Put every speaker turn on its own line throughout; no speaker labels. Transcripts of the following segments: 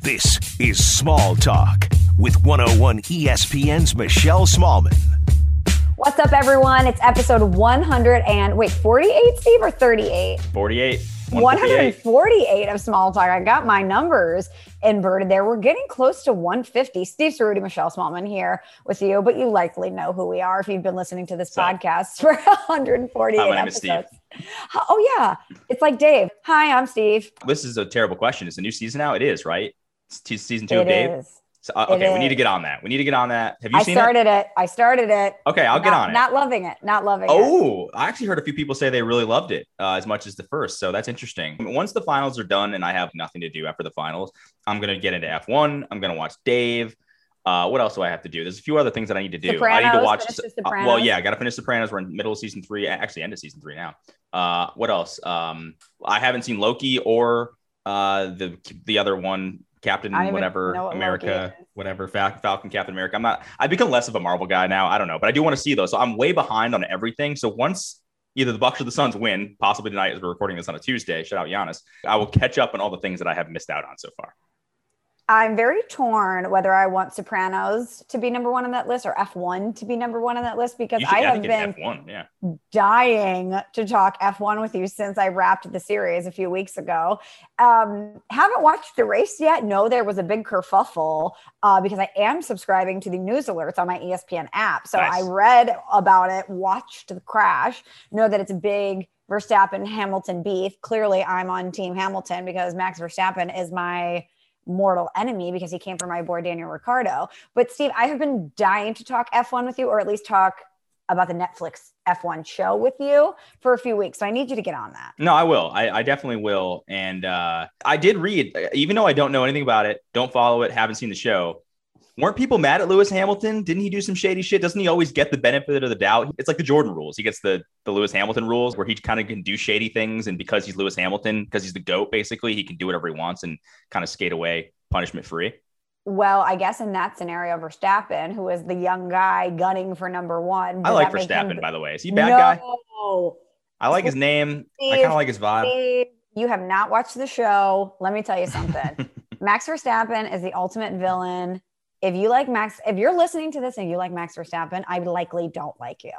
This is Small Talk with 101 ESPN's Michelle Smallmon.
What's up, everyone? It's episode 100 and wait, 48, Steve, or 38?
48.
148 of Small Talk. I got my numbers inverted there. We're getting close to 150. Steve Ceruti, Michelle Smallmon here with you, but you likely know who we are if you've been listening to this so, podcast for 148
hi, my
episodes.
Is
Steve. Oh, yeah. It's like Dave. Hi, I'm Steve.
This is a terrible question. It's a new season now. It is, right? It's season two
it
of Dave.
Is.
So, uh, okay, we need to get on that. We need to get on that. Have you
I
seen
started it? it? I started it.
Okay, I'll
not,
get on it.
Not loving it. Not loving
oh,
it.
I actually heard a few people say they really loved it uh, as much as the first. So that's interesting. Once the finals are done and I have nothing to do after the finals, I'm going to get into F1. I'm going to watch Dave. Uh, what else do I have to do? There's a few other things that I need to do.
Sopranos,
I need to watch.
Uh,
well, yeah, I got to finish Sopranos. We're in middle of season three. Actually, end of season three now. Uh, what else? Um, I haven't seen Loki or uh, the the other one, Captain whatever
what
America, whatever Fal- Falcon Captain America. I'm not. I've become less of a Marvel guy now. I don't know, but I do want to see those. So I'm way behind on everything. So once either the Bucks or the Suns win, possibly tonight as we're recording this on a Tuesday, shout out Giannis, I will catch up on all the things that I have missed out on so far.
I'm very torn whether I want Sopranos to be number one on that list or F1 to be number one on that list because
should,
I have been
F1, yeah.
dying to talk F1 with you since I wrapped the series a few weeks ago. Um, haven't watched the race yet. No, there was a big kerfuffle uh, because I am subscribing to the news alerts on my ESPN app. So
nice.
I read about it, watched the crash, know that it's a big Verstappen Hamilton beef. Clearly, I'm on Team Hamilton because Max Verstappen is my mortal enemy because he came from my boy Daniel Ricciardo. But Steve, I have been dying to talk F1 with you, or at least talk about the Netflix F1 show with you for a few weeks. So I need you to get on that.
No, I will. I, I definitely will. And uh, I did read, even though I don't know anything about it, don't follow it, haven't seen the show weren't people mad at Lewis Hamilton? Didn't he do some shady shit? Doesn't he always get the benefit of the doubt? It's like the Jordan rules. He gets the the Lewis Hamilton rules where he kind of can do shady things, and because he's Lewis Hamilton, because he's the goat, basically, he can do whatever he wants and kind of skate away punishment free.
Well, I guess in that scenario, Verstappen, who is the young guy gunning for number one.
I like Verstappen, him... by the way. Is he a bad no. guy? I like his name. Steve, I kind of like his vibe.
Steve, you have not watched the show. Let me tell you something. Max Verstappen is the ultimate villain if you like Max, if you're listening to this and you like Max Verstappen, I likely don't like you.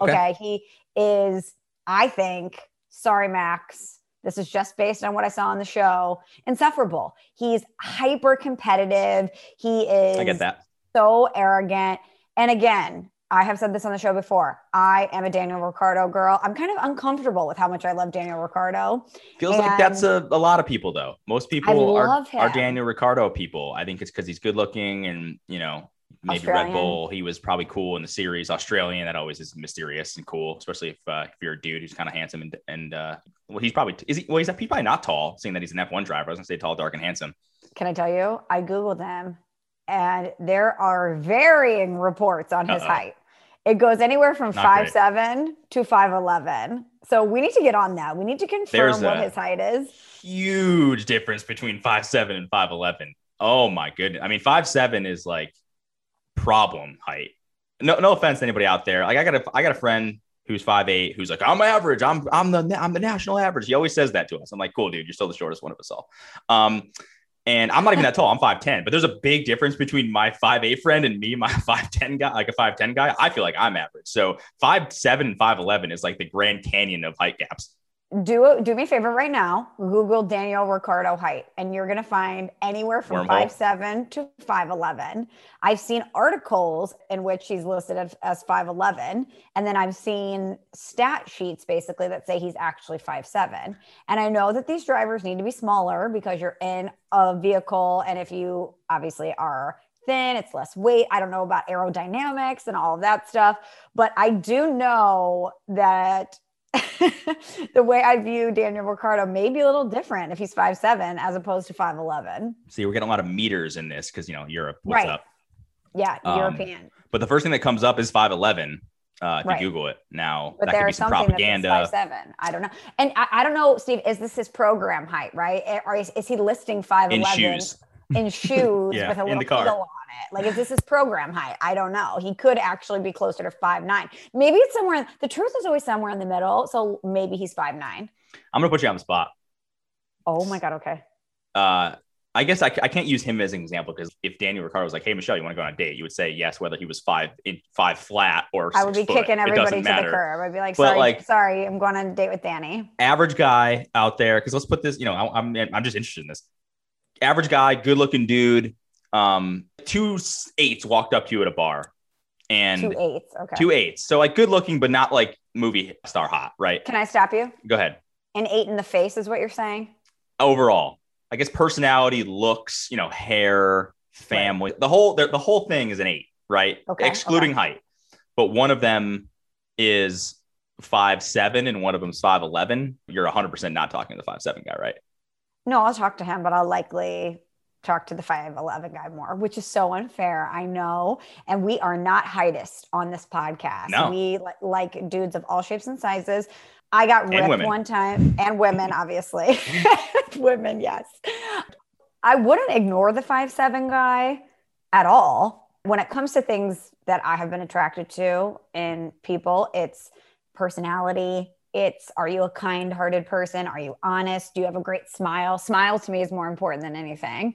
Okay. okay. He is, I think, sorry, Max. This is just based on what I saw on the show. Insufferable. He's hyper competitive. He is
I get that.
so arrogant. And again, I have said this on the show before. I am a Daniel Ricciardo girl. I'm kind of uncomfortable with how much I love Daniel Ricciardo.
Feels and like that's a, a lot of people, though. Most people are, are Daniel Ricciardo people. I think it's because he's good looking and, you know, maybe Australian. Red Bull. He was probably cool in the series. Australian, that always is mysterious and cool, especially if, uh, if you're a dude who's kind of handsome and, and uh, well, he's probably, is he, well, he's, he's probably not tall, seeing that he's an F1 driver. I was going to say tall, dark, and handsome.
Can I tell you? I Googled him and there are varying reports on his Uh-oh. height. It goes anywhere from Not five great. seven to five eleven. So we need to get on that. We need to confirm There's what his height is.
Huge difference between five seven and five eleven. Oh my goodness! I mean, five seven is like problem height. No, no offense to anybody out there. Like I got a, I got a friend who's five eight who's like, I'm average. I'm, I'm the, I'm the national average. He always says that to us. I'm like, cool, dude. You're still the shortest one of us all. Um, and I'm not even that tall. I'm 5'10, but there's a big difference between my 5'8 friend and me, my 5'10 guy, like a 5'10 guy. I feel like I'm average. So 5'7 and 5'11 is like the Grand Canyon of height gaps
do do me a favor right now. Google Daniel Ricciardo height, and you're gonna find anywhere from five seven to five eleven. I've seen articles in which he's listed as, as five eleven, and then I've seen stat sheets basically that say he's actually five seven. And I know that these drivers need to be smaller because you're in a vehicle, and if you obviously are thin, it's less weight. I don't know about aerodynamics and all of that stuff, but I do know that the way I view Daniel Ricciardo may be a little different if he's five seven as opposed to five eleven.
See, we're getting a lot of meters in this because you know Europe. What's
right.
up?
Yeah, um, European.
But the first thing that comes up is five eleven. Uh, if right. you Google it now,
but
that could be some propaganda.
Five seven. I don't know, and I, I, don't know, Steve. Is this his program height, right? Or is, is he listing five eleven? in shoes yeah, with a little eagle on it. Like, is this his program height? I don't know. He could actually be closer to five nine. Maybe it's somewhere. The truth is always somewhere in the middle. So maybe he's five nine.
I'm gonna put you on the spot.
Oh my god. Okay.
Uh, I guess I, I can't use him as an example because if Daniel Ricciardo was like, "Hey Michelle, you want to go on a date?" You would say yes, whether he was five in five flat or
I would be
foot.
kicking everybody to
matter.
the curb. I'd be like,
But,
sorry,
like-
sorry, I'm going on a date with Danny.
Average guy out there, because let's put this. You know, I, I'm I'm just interested in this. Average guy, good looking dude. Um, two eights walked up to you at a bar, and
Two eights. Okay.
two eights. So like good looking, but not like movie star hot, right?
Can I stop you?
Go ahead.
An eight in the face is what you're saying.
Overall, I guess personality, looks, you know, hair, family, the whole the, the whole thing is an eight, right?
Okay,
Excluding height. But one of them is five seven and one of them's five eleven. You're 100 percent not talking to the five seven guy, right?
No, I'll talk to him, but I'll likely talk to the 5'11 guy more, which is so unfair. I know. And we are not heightist on this podcast.
No.
We li- like dudes of all shapes and sizes. I got ripped one time, and women, obviously. women, yes. I wouldn't ignore the five seven guy at all. When it comes to things that I have been attracted to in people, it's personality. It's are you a kind hearted person? Are you honest? Do you have a great smile? Smile to me is more important than anything,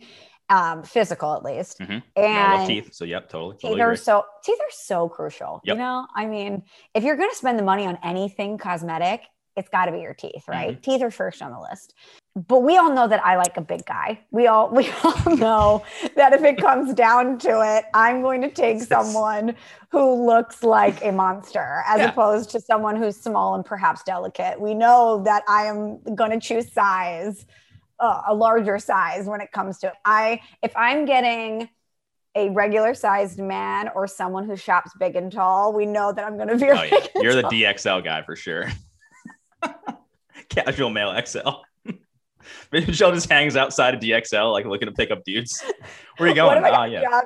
um, physical at least.
Mhm.
And
teeth. So yep, totally.
teeth
totally
are
agree.
so teeth are so crucial.
Yep.
You know, I mean, if you're going to spend the money on anything cosmetic, it's got to be your teeth, right?
Mm-hmm.
Teeth are first on the list. But we all know that I like a big guy. We all we all know that if it comes down to it, I'm going to take someone who looks like a monster as
Yeah.
opposed to someone who's small and perhaps delicate. We know that I am going to choose size, uh, a larger size when it comes to it. I if I'm getting a regular sized man or someone who shops big and tall, we know that I'm going to be.
Oh, yeah. You're the DXL guy for sure. Casual male XL. Michelle just hangs outside of DXL, like looking to pick up dudes. Where are you
What
going?
I
Ah, yeah.
job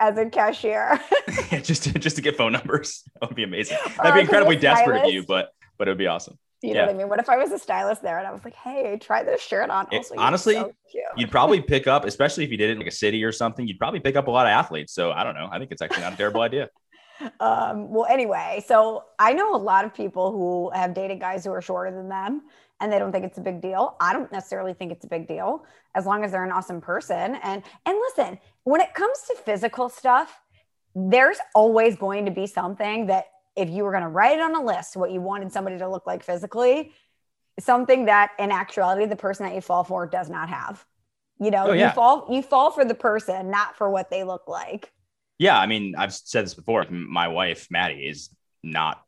as a cashier?
yeah, just to, just to get phone numbers. That would be amazing. That'd be incredibly desperate of you, but but it would be awesome.
You
Yeah.
know what I mean? What if I was a stylist there and I was like, "Hey, try this shirt on." Also,
honestly,
so.
You'd probably pick up, especially if you did it in like a city or something. You'd probably pick up a lot of athletes. So I don't know. I think it's actually not a terrible idea.
um, well, anyway, so I know a lot of people who have dated guys who are shorter than them and they don't think it's a big deal. I don't necessarily think it's a big deal as long as they're an awesome person. And and listen, when it comes to physical stuff, there's always going to be something that if you were going to write it on a list what you wanted somebody to look like physically, something that in actuality the person that you fall for does not have. You know,
Oh, yeah.
you fall you fall for the person, not for what they look like.
Yeah, I mean, I've said this before. My wife, Maddie, is not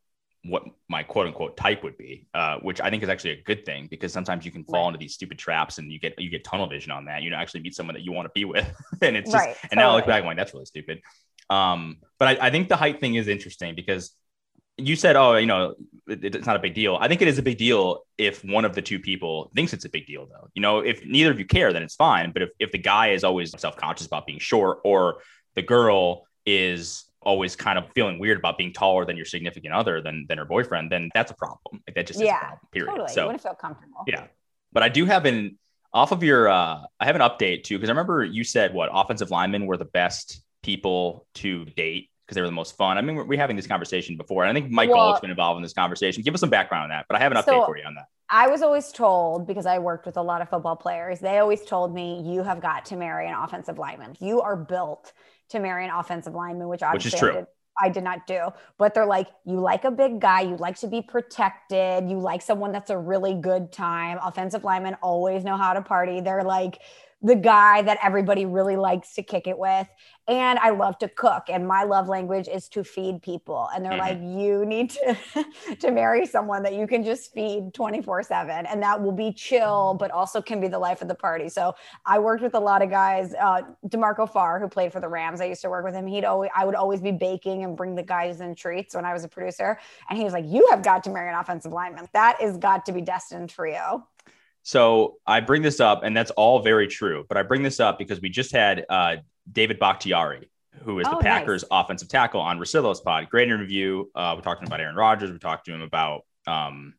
what my quote unquote type would be, uh, which I think is actually a good thing because sometimes you can fall
Right.
into these stupid traps and you get you get tunnel vision on that. You don't actually meet someone that you want to be with, and it's just
Right,
and now I look back and like that's really stupid. Um, but I, I think the height thing is interesting because you said, oh, you know, it, it's not a big deal. I think it is a big deal if one of the two people thinks it's a big deal, though. You know, if neither of you care, then it's fine. But if, if the guy is always self conscious about being short or the girl is always kind of feeling weird about being taller than your significant other than, than her boyfriend, then that's a problem. Like that just is a
Yeah,
problem, period.
Totally. you
So,
want to feel comfortable.
yeah. But I do have an off of your, uh, I have an update too, because I remember you said what offensive linemen were the best people to date because they were the most fun. I mean, we're, we're having this conversation before, and I think Mike
Well-
Gall's been involved in this conversation. Give us some background on that, but I have an update
So-
for you on that.
I was always told because I worked with a lot of football players, they always told me you have got to marry an offensive lineman. You are built to marry an offensive lineman, which obviously
is true.
I, did, I did not do. But they're like, you like a big guy, you like to be protected, you like someone that's a really good time. Offensive linemen always know how to party. They're like the guy that everybody really likes to kick it with. And I love to cook, and my love language is to feed people. And they're
Mhm.
like, you need to to marry someone that you can just feed 24 7 and that will be chill but also can be the life of the party so i worked with a lot of guys uh demarco farr who played for the rams i used to work with him he'd always i would always be baking and bring the guys in treats when i was a producer and he was like you have got to marry an offensive lineman that is got to be destined for you
So I bring this up, and that's all very true. But I bring this up because we just had uh, David Bakhtiari, who is
Oh,
the
nice.
Packers offensive tackle on Rosillo's pod. Great interview. Uh, we're talking about Aaron Rodgers. We talked to him about um,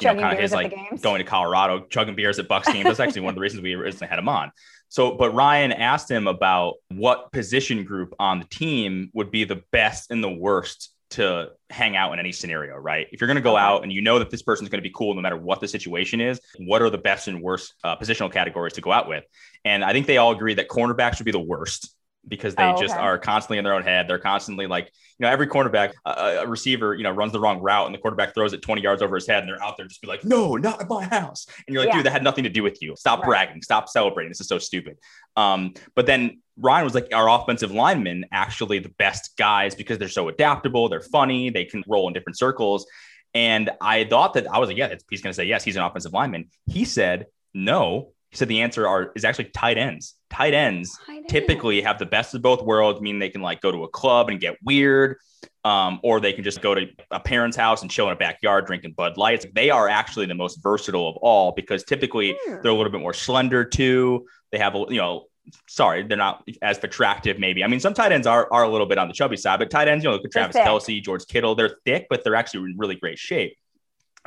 you know, kind of his like going to Colorado, chugging beers at Bucks games. That's actually one of the reasons we originally had him on. So, but Ryan asked him about what position group on the team would be the best and the worst to hang out in any scenario, right? If you're going to go out and you know that this person's going to be cool no matter what the situation is, what are the best and worst uh, positional categories to go out with? And I think they all agree that cornerbacks would be the worst because they oh, just are constantly in their own head. They're constantly like, you know, every cornerback, uh, a receiver, you know, runs the wrong route and the quarterback throws it 20 yards over his head and they're out there just be like, no, not at my house. And you're like, yeah. dude, that had nothing to do with you. Stop right. bragging. Stop celebrating. This is so stupid. Um, but then Ryan was like, our offensive linemen actually the best guys because they're so adaptable. They're funny. They can roll in different circles. And I thought that I was like, yeah, he's going to say, yes, he's an offensive lineman. He said, no, he said the answer are is actually tight ends. Tight ends tight typically have the best of both worlds, meaning they can like go to a club and get weird, um, or they can just go to a parent's house and chill in a backyard drinking Bud Lights. They are actually the most versatile of all because typically hmm. they're a little bit more slender too. They have a you know sorry, they're not as attractive, maybe. I mean, some tight ends are, are a little bit on the chubby side, but tight ends, you know, look at Travis Kelce, George Kittle, they're thick, but they're actually in really great shape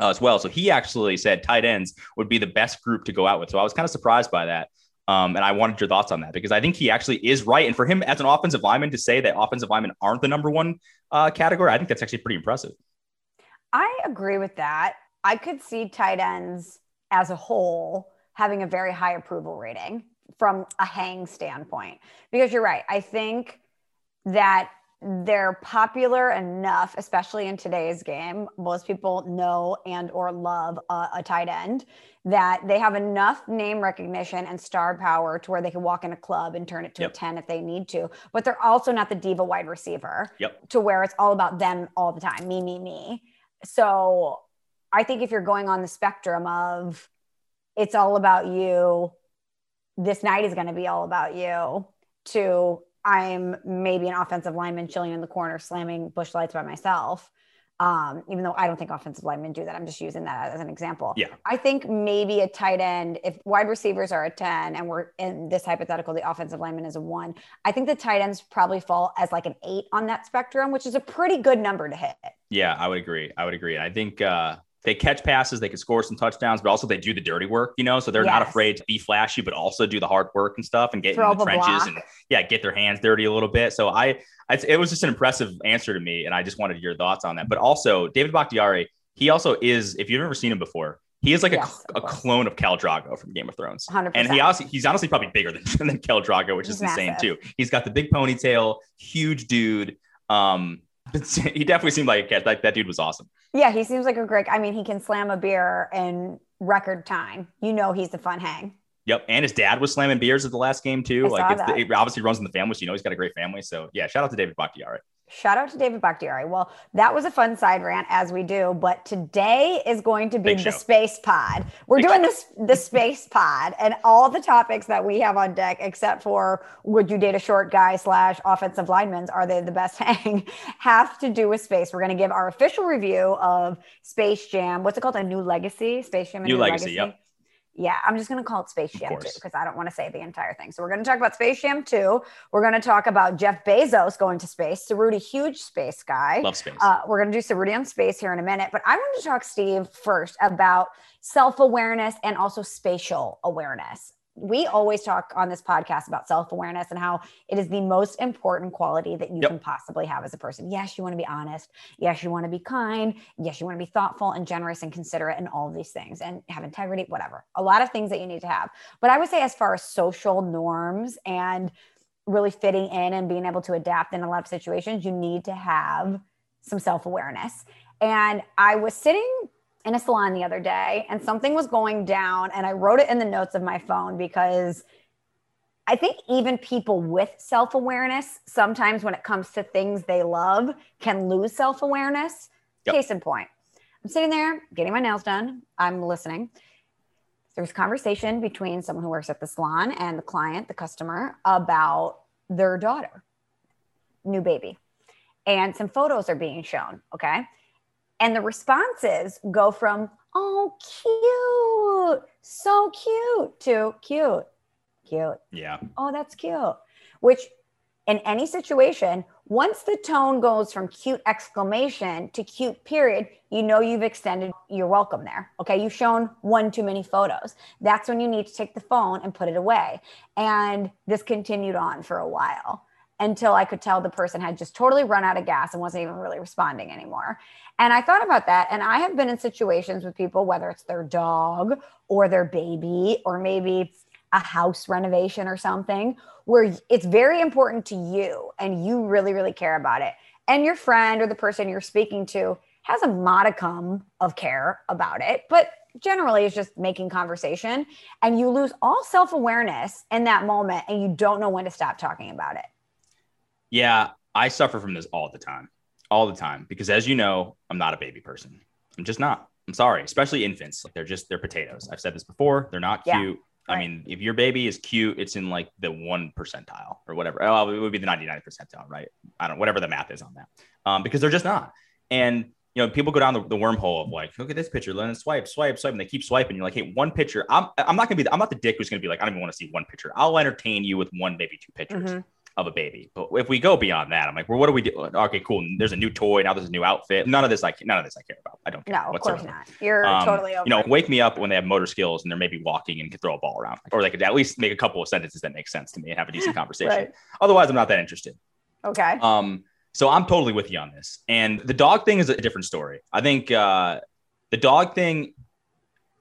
uh, as well. So he actually said tight ends would be the best group to go out with. So I was kind of surprised by that. Um, and I wanted your thoughts on that because I think he actually is right. And for him as an offensive lineman to say that offensive linemen aren't the number one uh, category, I think that's actually pretty impressive.
I agree with that. I could see tight ends as a whole having a very high approval rating from a hang standpoint because you're right. I think that they're popular enough especially in today's game most people know and or love a, a, tight end that they have enough name recognition and star power to where they can walk in a club and turn it to yep. a 10 if they need to but they're also not the diva wide receiver
yep.
to where it's all about them all the time me me me so i think if you're going on the spectrum of it's all about you this night is going to be all about you to I'm maybe an offensive lineman chilling in the corner, slamming Busch Lights by myself. Um, even though I don't think offensive linemen do that. I'm just using that as an example.
Yeah.
I think maybe a tight end, if wide receivers are a 10 and we're in this hypothetical, the offensive lineman is a one, I think the tight ends probably fall as like an eight on that spectrum, which is a pretty good number to hit.
Yeah, I would agree. I would agree. I think uh they catch passes, they can score some touchdowns, but also they do the dirty work, you know. So they're yes. not afraid to be flashy, but also do the hard work and stuff and get Throw in the trenches block. and yeah, get their hands dirty a little bit. So I, I, it was just an impressive answer to me, and I just wanted your thoughts on that. But also David Bakhtiari, he also is, if you've ever seen him before, he is like yes, a, a clone of Khal Drogo from Game of Thrones.
100%.
And he also he's honestly probably bigger than, than Khal Drogo, which he's is insane massive. too. He's got the big ponytail, huge dude. Um, he definitely seemed like a cat. Like that dude was awesome.
Yeah, he seems like a great. I mean, he can slam a beer in record time. You know, he's the fun hang.
Yep, and his dad was slamming beers at the last game too. I like, it's the, it obviously runs in the family, so you know he's got a great family. So yeah, shout out to David Bakhtiari.
Shout out to David Bakhtiari. Well, that was a fun side rant as we do, but today is going to be the space pod. We're Big doing this the space pod and all the topics that we have on deck, except for would you date a short guy slash offensive linemen? Are they the best hang? have to do with space. We're going to give our official review of Space Jam. What's it called? A new legacy? Space Jam.
New, new legacy, legacy. Yep
yeah, I'm just going to call it Space Jam 2 because I don't want to say the entire thing. So we're going to talk about Space Jam 2. We're going to talk about Jeff Bezos going to space. Ceruti, huge space guy.
Love space.
Uh, we're going to do Ceruti on space here in a minute. But I want to talk, Steve, first about self awareness and also spatial awareness we always talk on this podcast about self awareness and how it is the most important quality that you yep. can possibly have as a person. Yes, you want to be honest. Yes, you want to be kind. Yes, you want to be thoughtful and generous and considerate and all of these things and have integrity, whatever. A lot of things that you need to have. But I would say, as far as social norms and really fitting in and being able to adapt in a lot of situations, you need to have some self awareness. And I was sitting in a salon the other day and something was going down and I wrote it in the notes of my phone because I think even people with self awareness, sometimes when it comes to things they love, can lose self awareness. Yep. Case in point, I'm sitting there getting my nails done. I'm listening. There's a conversation between someone who works at the salon and the client, the customer, about their daughter, new baby. And some photos are being shown. Okay. And the responses go from, oh, cute, so cute, to cute, cute.
Yeah.
Oh, that's cute. Which in any situation, once the tone goes from cute exclamation to cute period, you know you've extended your welcome there. Okay. You've shown one too many photos. That's when you need to take the phone and put it away. And this continued on for a while. Until I could tell the person had just totally run out of gas and wasn't even really responding anymore. And I thought about that. And I have been in situations with people, whether it's their dog or their baby, or maybe a house renovation or something, where it's very important to you and you really, really care about it. And your friend or the person you're speaking to has a modicum of care about it, but generally is just making conversation. And you lose all self awareness in that moment and you don't know when to stop talking about it.
Yeah, I suffer from this all the time, all the time, because as you know, I'm not a baby person. I'm just not. I'm sorry, especially infants. Like They're just, they're potatoes. I've said this before. They're not cute. Yeah. I mean, if your baby is cute, it's in like the one percentile or whatever. Oh, it would be the 99 percentile, right? I don't, know, whatever the math is on that, um, because they're just not. And you know, people go down the, the wormhole of like, look at this picture, let it swipe, swipe, swipe, and they keep swiping. You're like, hey, one picture. I'm, I'm not gonna be, the, I'm not the dick who's gonna be like, I don't even want to see one picture. I'll entertain you with one, maybe two pictures. Mm-hmm. Of a baby, but if we go beyond that, I'm like, well, what do we do? Okay, cool. There's a new toy now. There's a new outfit. None of this, like, none of this, I care about. I don't care.
No, of course not. You're um, totally over.
You know, wake me up when they have motor skills and they're maybe walking and can throw a ball around, or they could at least make a couple of sentences that make sense to me and have a decent conversation. right. Otherwise, I'm not that interested.
Okay.
Um, so I'm totally with you on this. And the dog thing is a different story. I think uh, the dog thing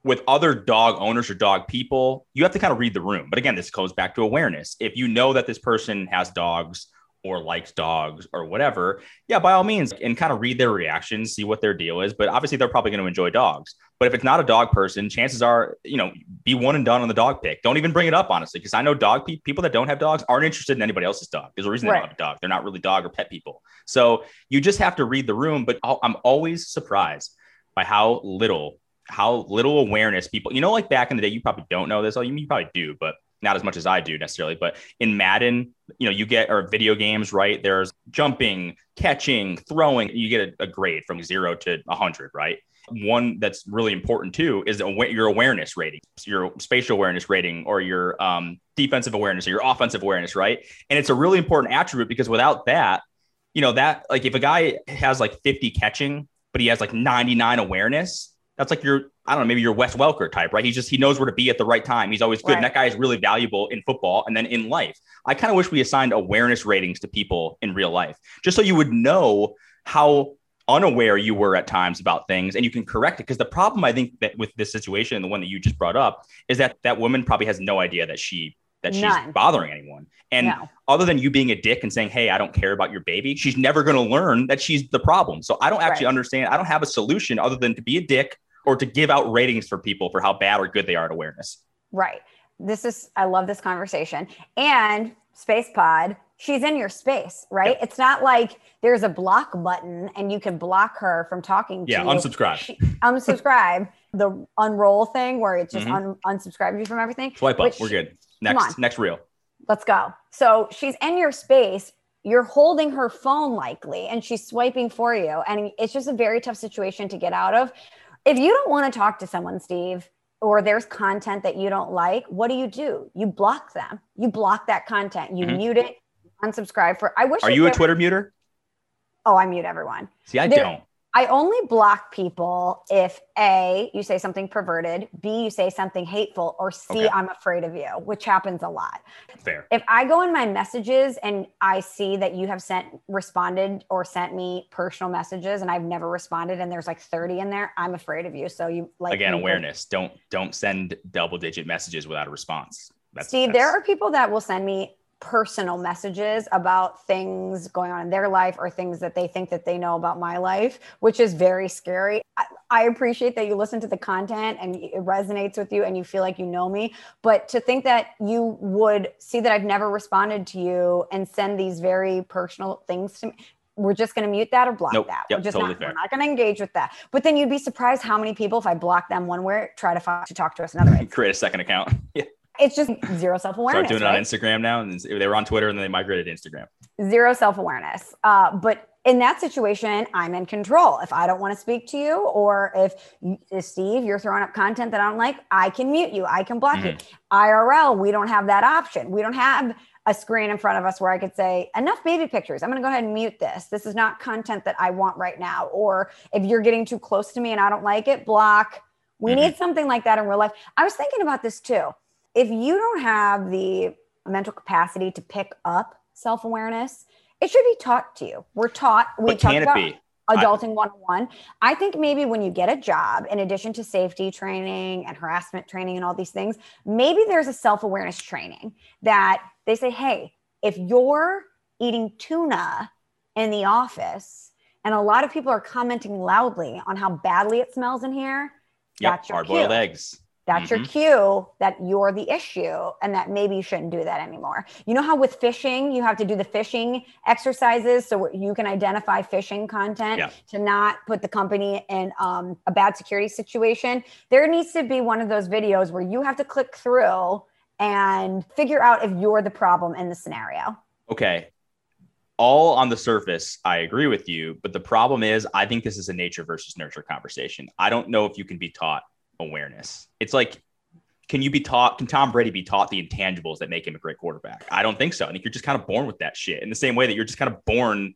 with other dog owners or dog people, you have to kind of read the room. But again, this goes back to awareness. If you know that this person has dogs or likes dogs or whatever, yeah, by all means, and kind of read their reactions, see what their deal is. But obviously, they're probably going to enjoy dogs. But if it's not a dog person, chances are, you know, be one and done on the dog pick. Don't even bring it up, honestly, because I know dog pe- people that don't have dogs aren't interested in anybody else's dog. There's a reason they right. don't have a dog. They're not really dog or pet people. So you just have to read the room. But I'm always surprised by how little, how little awareness people, you know, like back in the day, you probably don't know this. Oh, you probably do, but not as much as I do necessarily, but in Madden, you know, you get or video games, right? There's jumping, catching, throwing. You get a, a grade from zero to 100, right? One that's really important too is your awareness rating, your spatial awareness rating, or your um, defensive awareness or your offensive awareness, right? And it's a really important attribute because without that, you know, that like if a guy has like 50 catching, but he has like 99 awareness, that's like your I don't know, maybe your Wes Welker type, right? He just he knows where to be at the right time. He's always good. Right. And that guy is really valuable in football and then in life. I kind of wish we assigned awareness ratings to people in real life, just so you would know how unaware you were at times about things and you can correct it. Because the problem I think that with this situation and the one that you just brought up is that that woman probably has no idea that she that she's None. bothering anyone. And no. other than you being a dick and saying, Hey, I don't care about your baby, she's never going to learn that she's the problem. So I don't actually right. understand. I don't have a solution other than to be a dick or to give out ratings for people for how bad or good they are at awareness.
Right. This is, I love this conversation. And Space Pod, she's in your space, right? Yep. It's not like there's a block button and you can block her from talking
yeah,
to
you. Yeah, unsubscribe.
She, unsubscribe. the unroll thing where it just mm-hmm. un- unsubscribes you from everything.
Swipe up. We're good. Next, next reel.
Let's go. So she's in your space. You're holding her phone likely and she's swiping for you. And it's just a very tough situation to get out of if you don't want to talk to someone, Steve, or there's content that you don't like, what do you do? You block them. You block that content. You mm-hmm. mute it, unsubscribe for. I wish.
Are you a Twitter muter?
Oh, I mute everyone.
See, I there, don't.
I only block people if A, you say something perverted, B, you say something hateful, or C, am afraid of you, which happens a lot.
Fair.
If I go in my messages and I see that you have sent, responded, or sent me personal messages and I've never responded and there's like 30 in there, I'm afraid of you. So you like
again, awareness. Don't don't send double digit messages without a response.
That's, Steve, that's... there are people that will send me personal messages about things going on in their life or things that they think that they know about my life which is very scary I, I, appreciate that you listen to the content and it resonates with you and you feel like you know me but to think that you would see that i've never responded to you and send these very personal things to me we're just going to mute that or block
nope.
that.
Yep,
we're just
totally
not, we're not going to engage with that. But then you'd be surprised how many people, if I block them one way, try to find, to talk to us another way.
Create a second account. yeah
it's just zero self awareness.
Start doing right? it on Instagram now, and they were on Twitter, and then they migrated to Instagram.
Zero self awareness. Uh, but in that situation, I'm in control. If I don't want to speak to you, or if, if, Steve, you're throwing up content that I don't like, I can mute you. I can block mm-hmm. you. IRL, we don't have that option. We don't have a screen in front of us where I could say, enough baby pictures. I'm going to go ahead and mute this. This is not content that I want right now. Or if you're getting too close to me and I don't like it, block. We mm-hmm. need something like that in real life. I was thinking about this too if you don't have the mental capacity to pick up self awareness. It should be taught to you. We're taught. We
but can it be?
adulting 101 i think maybe when you get a job in addition to safety training and harassment training and all these things maybe there's a self-awareness training that they say hey if you're eating tuna in the office and a lot of people are commenting loudly on how badly it smells in here
yep, that's your hard-boiled eggs
that's mm-hmm. your cue that you're the issue and that maybe you shouldn't do that anymore. You know how with phishing, you have to do the phishing exercises so you can identify phishing content yeah. to not put the company in um, a bad security situation? There needs to be one of those videos where you have to click through and figure out if you're the problem in the scenario.
Okay. All on the surface, I agree with you. But the problem is, I think this is a nature versus nurture conversation. I don't know if you can be taught awareness. It's like, can you be taught? Can Tom Brady be taught the intangibles that make him a great quarterback? I don't think so. I think you're just kind of born with that shit. In the same way that you're just kind of born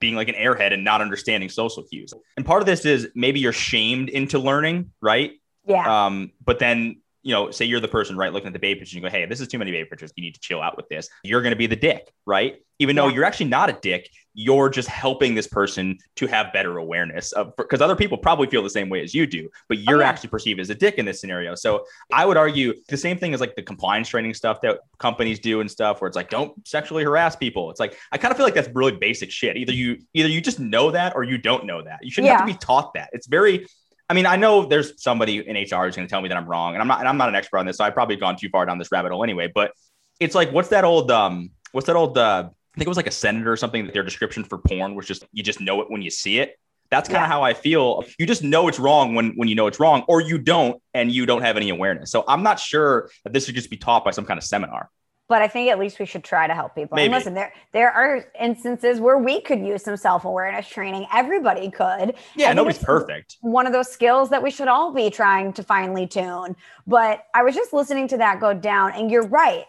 being like an airhead and not understanding social cues. And part of this is maybe you're shamed into learning, right?
Yeah.
Um, but then you know, say you're the person, right, looking at the baby pictures and you go, hey, this is too many baby pictures. You need to chill out with this. You're going to be the dick, right? Even yeah. though you're actually not a dick, you're just helping this person to have better awareness of because other people probably feel the same way as you do, but you're oh, yeah. actually perceived as a dick in this scenario. So I would argue the same thing as like the compliance training stuff that companies do and stuff where it's like, don't sexually harass people. It's like, I kind of feel like that's really basic shit. Either you, either you just know that or you don't know that. You shouldn't yeah. have to be taught that. It's very, I mean, I know there's somebody in HR who's going to tell me that I'm wrong, and I'm not. And I'm not an expert on this, so I've probably gone too far down this rabbit hole anyway. But it's like, what's that old? Um, what's that old? Uh, I think it was like a senator or something. That their description for porn was just you just know it when you see it. That's kind of yeah. how I feel. You just know it's wrong when when you know it's wrong, or you don't, and you don't have any awareness. So I'm not sure that this should just be taught by some kind of seminar
but I think at least we should try to help people. Maybe. And listen, there there are instances where we could use some self awareness training. Everybody could.
Yeah, nobody's perfect.
One of those skills that we should all be trying to finely tune. But I was just listening to that go down, and you're right.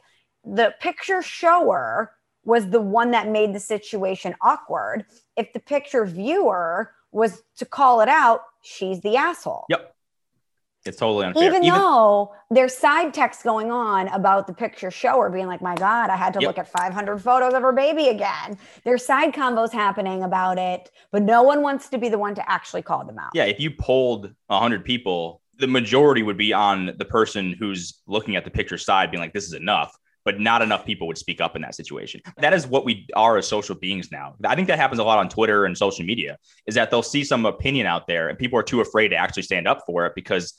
The picture shower was the one that made the situation awkward. If the picture viewer was to call it out, she's the asshole.
Yep. It's totally unfair.
Even, Even though there's side text going on about the picture shower being like, my God, I had to yep. look at 500 photos of her baby again. There's side combos happening about it, but no one wants to be the one to actually call them out.
Yeah. If you polled 100 people, the majority would be on the person who's looking at the picture side being like, this is enough but not enough people would speak up in that situation. That is what we are as social beings now. I think that happens a lot on Twitter and social media is that they'll see some opinion out there and people are too afraid to actually stand up for it because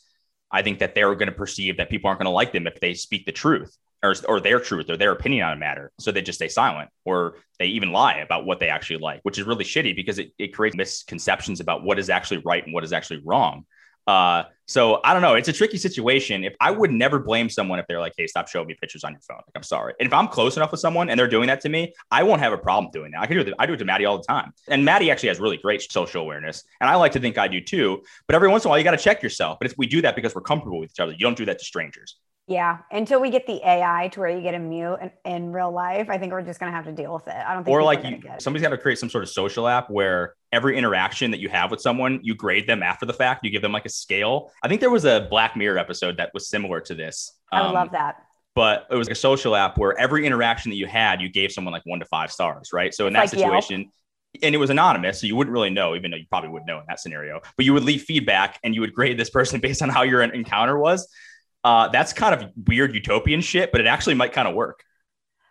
I think that they're going to perceive that people aren't going to like them if they speak the truth or, or their truth or their opinion on a matter. So they just stay silent or they even lie about what they actually like, which is really shitty because it, it creates misconceptions about what is actually right and what is actually wrong. Uh, so I don't know. It's a tricky situation. If I would never blame someone if they're like, "Hey, stop showing me pictures on your phone." Like, I'm sorry. And if I'm close enough with someone and they're doing that to me, I won't have a problem doing that. I can do it. I do it to Maddie all the time. And Maddie actually has really great social awareness, and I like to think I do too. But every once in a while, you got to check yourself. But if we do that because we're comfortable with each other, you don't do that to strangers.
Yeah, until we get the AI to where you get a mute in, in real life, I think we're just gonna have to deal with it. I don't think.
Or like you, somebody's got to create some sort of social app where every interaction that you have with someone, you grade them after the fact. You give them like a scale. I think there was a Black Mirror episode that was similar to this.
I would um, love that.
But it was like a social app where every interaction that you had, you gave someone like one to five stars, right? So in that like situation. Yelp and it was anonymous, so you wouldn't really know, even though you probably would know in that scenario. But you would leave feedback and you would grade this person based on how your encounter was. Uh, that's kind of weird utopian shit, but it actually might kind of work.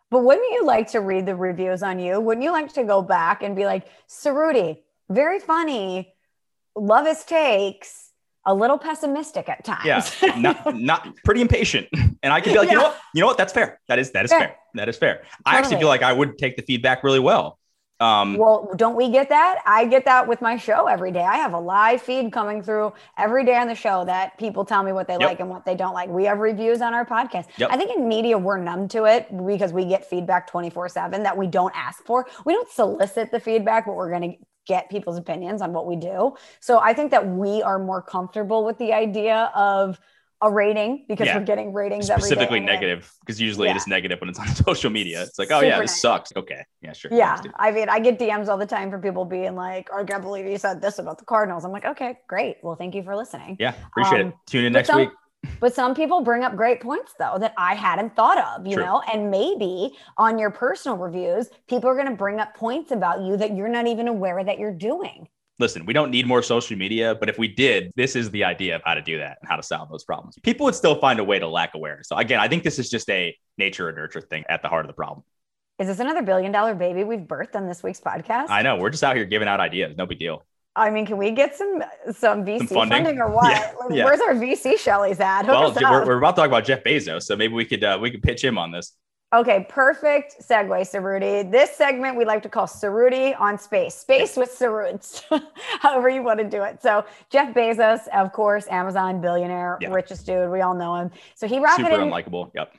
But wouldn't you like to read the reviews on you? Wouldn't you like to go back and be like, Ceruti, very funny, love his takes, a little pessimistic at times.
Yeah, not not pretty impatient. And I could be like, yeah. you know what? You know what? That's fair. That is that is fair. fair. That is fair. Totally. I actually feel like I would take the feedback really well.
Um, well, don't we get that? I get that with my show every day. I have a live feed coming through every day on the show that people tell me what they yep. like and what they don't like. We have reviews on our podcast. Yep. I think in media, we're numb to it because we get feedback 24 7 that we don't ask for. We don't solicit the feedback, but we're going to get people's opinions on what we do. So I think that we are more comfortable with the idea of, a rating because yeah. we're getting ratings
specifically negative because usually yeah. it is negative when it's on social media. It's like, oh Super yeah, this negative. sucks. Okay, yeah, sure.
Yeah, I mean, I get DMs all the time from people being like, oh, "I can't believe you said this about the Cardinals." I'm like, okay, great. Well, thank you for listening.
Yeah, appreciate um, it. Tune in next some, week.
But some people bring up great points though that I hadn't thought of, you True. know, and maybe on your personal reviews, people are going to bring up points about you that you're not even aware that you're doing.
Listen, we don't need more social media, but if we did, this is the idea of how to do that and how to solve those problems. People would still find a way to lack awareness. So again, I think this is just a nature or nurture thing at the heart of the problem.
Is this another billion dollar baby we've birthed on this week's podcast?
I know. We're just out here giving out ideas. No big deal.
I mean, can we get some some VC some funding? funding? or what? Yeah, yeah. Where's our VC Shelley's at?
Hook well, we're, we're, about to talk about Jeff Bezos, so maybe we could uh, we could pitch him on this.
Okay, perfect segue, Ceruti. This segment we like to call Ceruti on space, space with Ceruts, however you want to do it. So Jeff Bezos, of course, Amazon billionaire, yeah. richest dude. We all know him. So he rocketed.
Super unlikable. Yep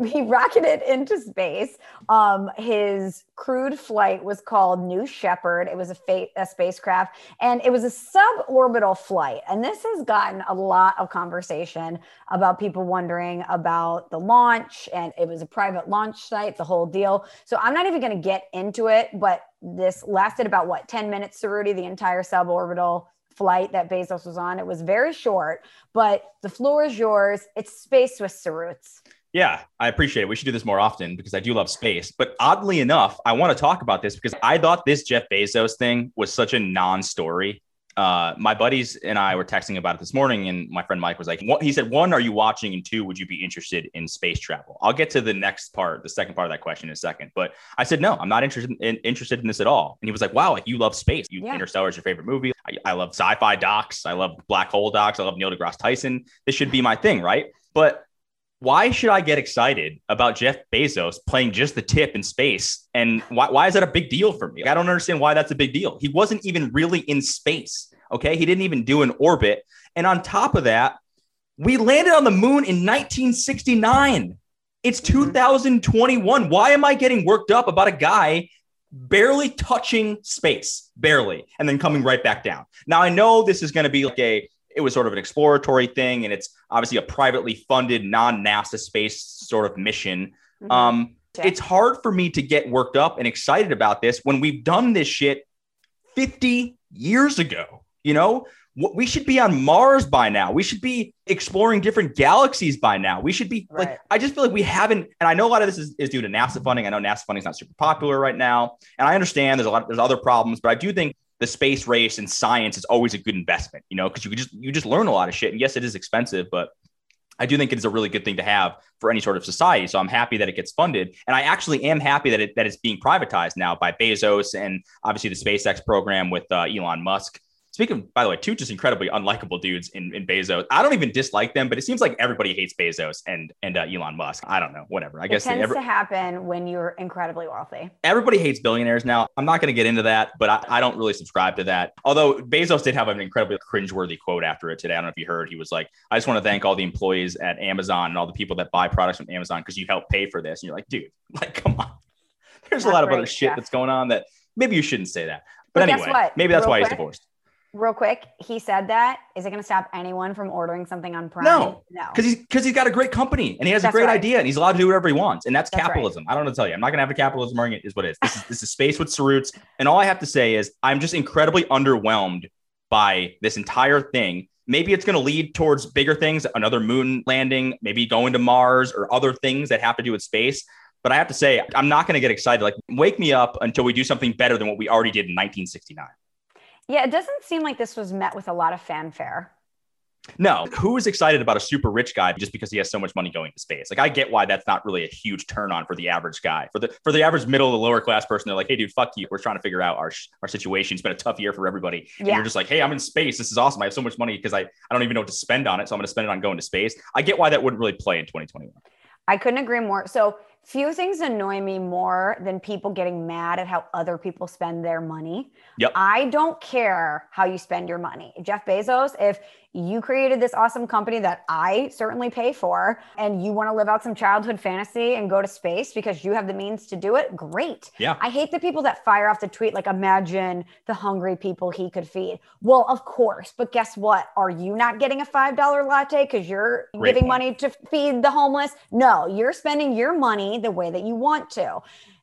he rocketed into space. Um, his crewed flight was called New Shepard. It was a, fa- a spacecraft and it was a suborbital flight. And this has gotten a lot of conversation about people wondering about the launch. And it was a private launch site, the whole deal. So I'm not even going to get into it, but this lasted about what, 10 minutes, Ceruti, the entire suborbital flight that Bezos was on. It was very short, but the floor is yours. It's space with Ceruts.
Yeah, I appreciate it. We should do this more often because I do love space. But oddly enough, I want to talk about this because I thought this Jeff Bezos thing was such a non story. Uh, my buddies and I were texting about it this morning, and my friend Mike was like, what? he said, one, are you watching? And two, would you be interested in space travel? I'll get to the next part, the second part of that question in a second. But I said, no, I'm not interested in, interested in this at all. And he was like, wow, like you love space. You yeah. Interstellar is your favorite movie. I, I love sci-fi docs. I love black hole docs. I love Neil deGrasse Tyson. This should be my thing, right? But why should I get excited about Jeff Bezos playing just the tip in space? And why, why is that a big deal for me? I don't understand why that's a big deal. He wasn't even really in space. Okay. He didn't even do an orbit. And on top of that, we landed on the moon in 1969. It's mm-hmm. 2021. Why am I getting worked up about a guy barely touching space, barely, and then coming right back down? Now, I know this is going to be like a it was sort of an exploratory thing, and it's obviously a privately funded, non NASA space sort of mission. Mm-hmm. Um. It's hard for me to get worked up and excited about this when we've done this shit 50 years ago. You know, we should be on Mars by now. We should be exploring different galaxies by now. We should be right. like, I just feel like we haven't, and I know a lot of this is, is due to NASA funding. I know NASA funding is not super popular right now. And I understand there's a lot, there's other problems, but I do think the space race and science is always a good investment, you know, because you just you just learn a lot of shit. And yes, it is expensive, but I do think it is a really good thing to have for any sort of society. So I'm happy that it gets funded, and I actually am happy that it that it's being privatized now by Bezos and obviously the SpaceX program with uh, Elon Musk. Speaking, by the way, two just incredibly unlikable dudes in, in Bezos. I don't even dislike them, but it seems like everybody hates Bezos and and uh, Elon Musk. I don't know, whatever. I
it
guess
tends every- to happen when you're incredibly wealthy.
Everybody hates billionaires now. I'm not going to get into that, but I, I, don't really subscribe to that. Although Bezos did have an incredibly cringeworthy quote after it today. I don't know if you heard. He was like, "I just want to thank all the employees at Amazon and all the people that buy products from Amazon because you helped pay for this." And you're like, dude, like, come on. There's not a lot of other shit that's going on that maybe you shouldn't say that. But, but anyway, maybe that's Real why quick, he's divorced
real quick, he said that. Is it going to stop anyone from ordering something on Prime?
No, no, because he's because he's got a great company and he has that's a great right. idea and he's allowed to do whatever he wants, and that's, that's capitalism. Right. I don't know to tell you. I'm not going to have a capitalism argument. Is what it is. This is this is space with Ceruts, and all I have to say is I'm just incredibly underwhelmed by this entire thing. Maybe it's going to lead towards bigger things, another moon landing, maybe going to Mars or other things that have to do with space. But I have to say, I'm not going to get excited. Like, wake me up until we do something better than what we already did in 1969.
Yeah, it doesn't seem like this was met with a lot of fanfare.
No, who is excited about a super rich guy just because he has so much money going to space? Like, I get why that's not really a huge turn on for the average guy. For the for the average middle to lower class person, they're like, "Hey, dude, fuck you. We're trying to figure out our our situation. It's been a tough year for everybody." And yeah. you're just like, "Hey, I'm in space. This is awesome. I have so much money because I I don't even know what to spend on it, so I'm going to spend it on going to space." I get why that wouldn't really play in 2021.
I couldn't agree more. So few things annoy me more than people getting mad at how other people spend their money.
Yep.
I don't care how you spend your money. Jeff Bezos, if you created this awesome company that I certainly pay for, and you want to live out some childhood fantasy and go to space because you have the means to do it, great.
Yeah.
I hate the people that fire off the tweet like, imagine the hungry people he could feed. Well, of course, but guess what? Are you not getting a $5 latte because you're great giving point. money to feed the homeless? No, you're spending your money the way that you want to.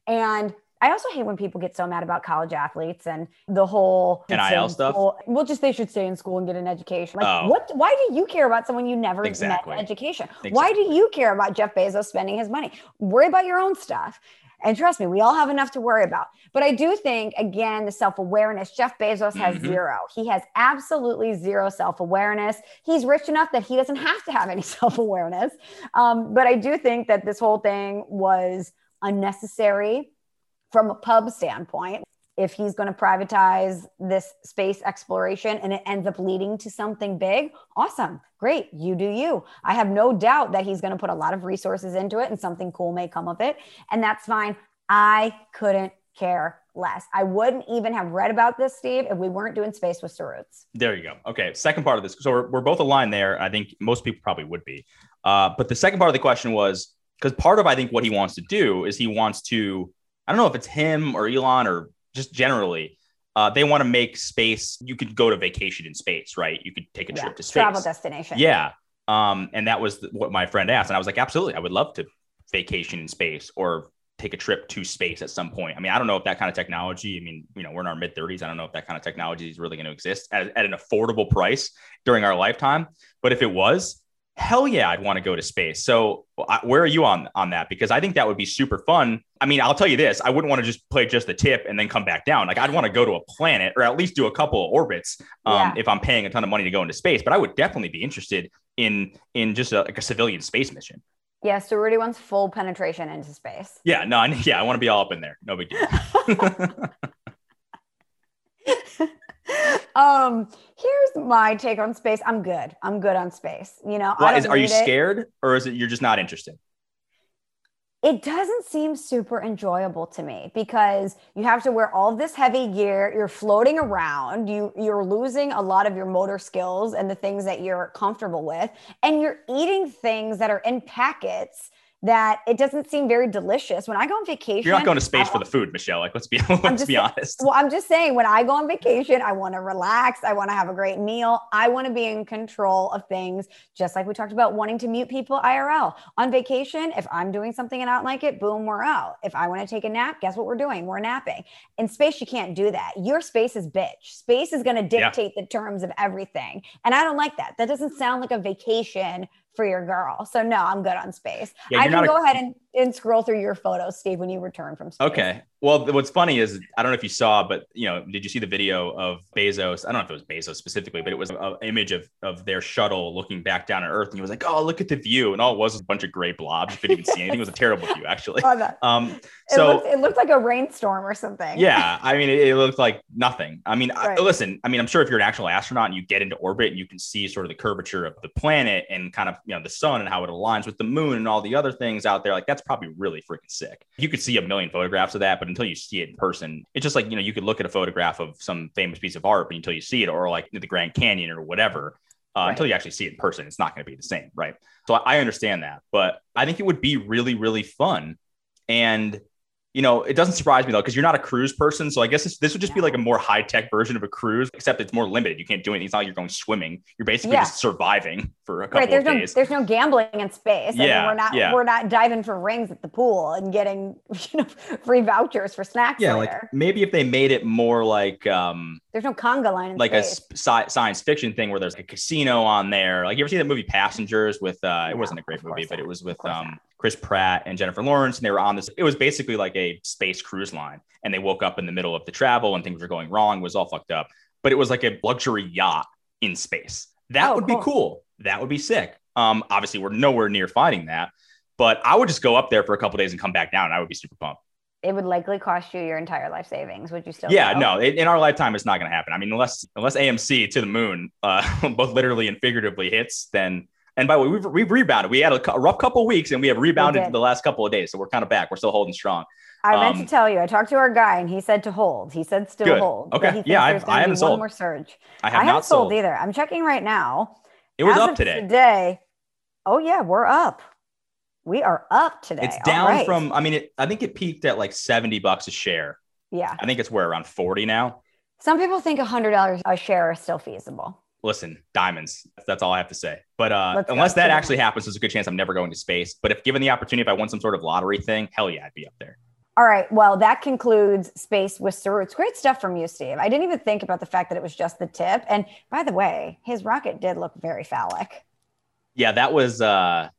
And I also hate when people get so mad about college athletes and the whole
NIL stuff.
School. Well, just they should stay in school and get an education. Like,
Oh.
what? Why do you care about someone you never
Exactly.
met education? Why do you care about Jeff Bezos spending his money? Worry about your own stuff. And trust me, we all have enough to worry about. But I do think, again, the self awareness. Jeff Bezos has
Mhm.
zero. He has absolutely zero self awareness. He's rich enough that he doesn't have to have any self awareness. Um, but I do think that this whole thing was unnecessary from a pub standpoint. If he's going to privatize this space exploration and it ends up leading to something big, awesome, great, you do you. I have no doubt that he's going to put a lot of resources into it and something cool may come of it. And that's fine. I couldn't care less. I wouldn't even have read about this, Steve, if we weren't doing space with Saroots.
There you go. Okay. Second part of this. So we're, we're both aligned there. I think most people probably would be. Uh, but the second part of the question was because part of I think what he wants to do is he wants to, I don't know if it's him or Elon or just generally, uh, they want to make space. You could go to vacation in space, right? You could take a
Yeah,
trip to space.
travel destination.
Yeah. Um, and that was what my friend asked. And I was like, absolutely. I would love to vacation in space or take a trip to space at some point. I mean, I don't know if that kind of technology, I mean, you know, we're in our mid 30s. I don't know if that kind of technology is really going to exist at, at an affordable price during our lifetime. But if it was, hell yeah, I'd want to go to space. So I, where are you on on that? Because I think that would be super fun. I mean, I'll tell you this: I wouldn't want to just play just the tip and then come back down. Like I'd want to go to a planet or at least do a couple of orbits um,
Yeah.
if I'm paying a ton of money to go into space. But I would definitely be interested in in just a, like a civilian space mission.
Yeah, so Rudy wants full penetration into space.
Yeah, no, I, yeah, I want to be all up in there. No big deal.
um, here's my take on space. I'm good. I'm good on space. You know, I
is, are you
it.
scared or is it you're just not interested?
It doesn't seem super enjoyable to me because you have to wear all this heavy gear. You're floating around. You you're losing a lot of your motor skills and the things that you're comfortable with, and you're eating things that are in packets that it doesn't seem very delicious. When I go on vacation,
You're not going to space for the food, Michelle. Like let's be let's
just
be honest.
Well, I'm just saying, when I go on vacation, I want to relax. I want to have a great meal. I want to be in control of things, just like we talked about wanting to mute people IRL. On vacation, if I'm doing something and I don't like it, boom, we're out. If I want to take a nap, guess what we're doing? We're napping. In space, you can't do that. Your space is bitch. Space is going to
Yeah.
dictate the terms of everything. And I don't like that. That doesn't sound like a vacation for your girl. So, no, I'm good on space.
Yeah,
I can
not a-
go ahead and, and scroll through your photos, Steve, when you return from space.
Okay. Well, what's funny is I don't know if you saw, but you know, did you see the video of Bezos? I don't know if it was Bezos specifically, but it was an image of of their shuttle looking back down at Earth, and he was like, "Oh, look at the view," and all it was was a bunch of gray blobs. You couldn't even see anything. It was a terrible view, actually.
Oh, that-
Um,
It,
so
looked, it looked like a rainstorm or something.
yeah, I mean, it, it looked like nothing. I mean, I, listen, I mean, I'm sure if you're an actual astronaut and you get into orbit and you can see sort of the curvature of the planet and kind of, you know, the sun and how it aligns with the moon and all the other things out there, like that's probably really freaking sick. You could see a million photographs of that, but until you see it in person, it's just like, you know, you could look at a photograph of some famous piece of art, but until you see it, or like the Grand Canyon or whatever, uh,
Right.
until you actually see it in person, it's not going to be the same. Right. So I understand that, but I think it would be really, really fun. And you know, it doesn't surprise me though, because you're not a cruise person. So I guess this, this would just be like a more high tech version of a cruise, except it's more limited. You can't do anything. It's not like you're going swimming. You're basically
Yeah.
just surviving for a couple
Right. There's
of
no
days.
there's no gambling in space. I mean,
Yeah,
we're not
yeah.
we're not diving for rings at the pool and getting you know free vouchers for snacks
yeah,
later.
like maybe if they made it more like um
there's no conga line in
like a
space.
sp- sci- science fiction thing where there's a casino on there. Like you ever see that movie Passengers with uh it wasn't a great movie, but it was with um
not.
Chris Pratt and Jennifer Lawrence and they were on this it was basically like a space cruise line and they woke up in the middle of the travel and things were going wrong, was all fucked up. But it was like a luxury yacht in space. That
Oh,
would
cool.
be cool. That would be sick. Um obviously we're nowhere near finding that, but I would just go up there for a couple days and come back down and I would be super pumped.
It would likely cost you your entire life savings. Would you still?
Yeah,
go?
no, in, in our lifetime, it's not going to happen. I mean, unless unless AMC to the moon, uh, both literally and figuratively hits, then. And by the way, we've, we've rebounded. We had a, a rough couple of weeks, and we have rebounded
did.
the last couple of days. So we're kind of back. We're still holding strong.
I meant
Um,
to tell you. I talked to our guy and he said to hold. He said still
Good.
hold.
Okay.
But he thinks
Yeah, I-
there's
I
be
haven't
one
sold.
more surge.
I have
I
not
haven't sold
sold.
either. I'm checking right now.
It was
As
up today.
Today. Oh yeah, we're up. We are up today.
It's down
right.
from. I mean, it, I think it peaked at like seventy bucks a share.
Yeah.
I think it's where around forty now.
Some people think $100 a share is still feasible.
Listen, diamonds. That's all I have to say. But uh, unless that actually happens, there's a good chance I'm never going to space. But if given the opportunity, if I won some sort of lottery thing, hell yeah, I'd be up there.
All right. Well, that concludes Space with Saru. It's great stuff from you, Steve. I didn't even think about the fact that it was just the tip. And by the way, his rocket did look very phallic.
Yeah, that was uh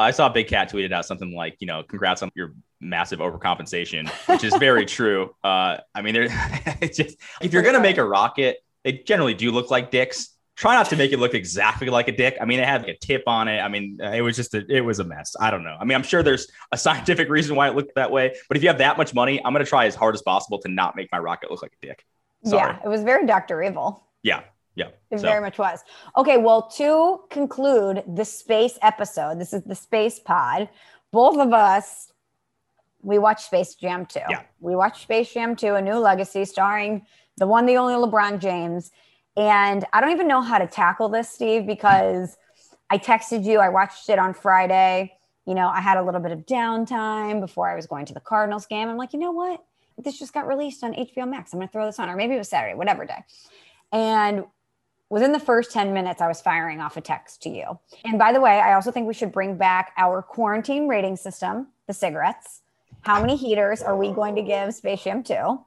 I saw Big Cat tweeted out something like, you know, congrats on your massive overcompensation, which is very true. Uh I mean, there it's just if you're gonna make a rocket, they generally do look like dicks try not to make it look exactly like a dick. I mean, it had like a tip on it. I mean, uh, it was just a, it was a mess. I don't know. I mean, I'm sure there's a scientific reason why it looked that way, but if you have that much money, I'm going to try as hard as possible to not make my rocket look like a dick.
Sorry. Yeah, it was very Dr. Evil.
Yeah. Yeah.
It so. very much was. Okay, well, to conclude the space episode, this is the space pod. Both of us we watched Space Jam 2.
Yeah.
We watched Space Jam 2, A New Legacy, starring the one, the only LeBron James. And I don't even know how to tackle this, Steve, because I texted you, I watched it on Friday. You know, I had a little bit of downtime before I was going to the Cardinals game. I'm like, you know what? This just got released on HBO Max. I'm going to throw this on, or maybe it was Saturday, whatever day. And within the first 10 minutes, I was firing off a text to you. And by the way, I also think we should bring back our quarantine rating system, the cigarettes. How many heaters are we going to give Space Jam 2?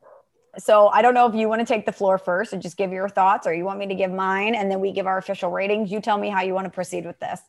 So I don't know if you want to take the floor first and just give your thoughts, or you want me to give mine and then we give our official ratings. You tell me how you want to proceed with this.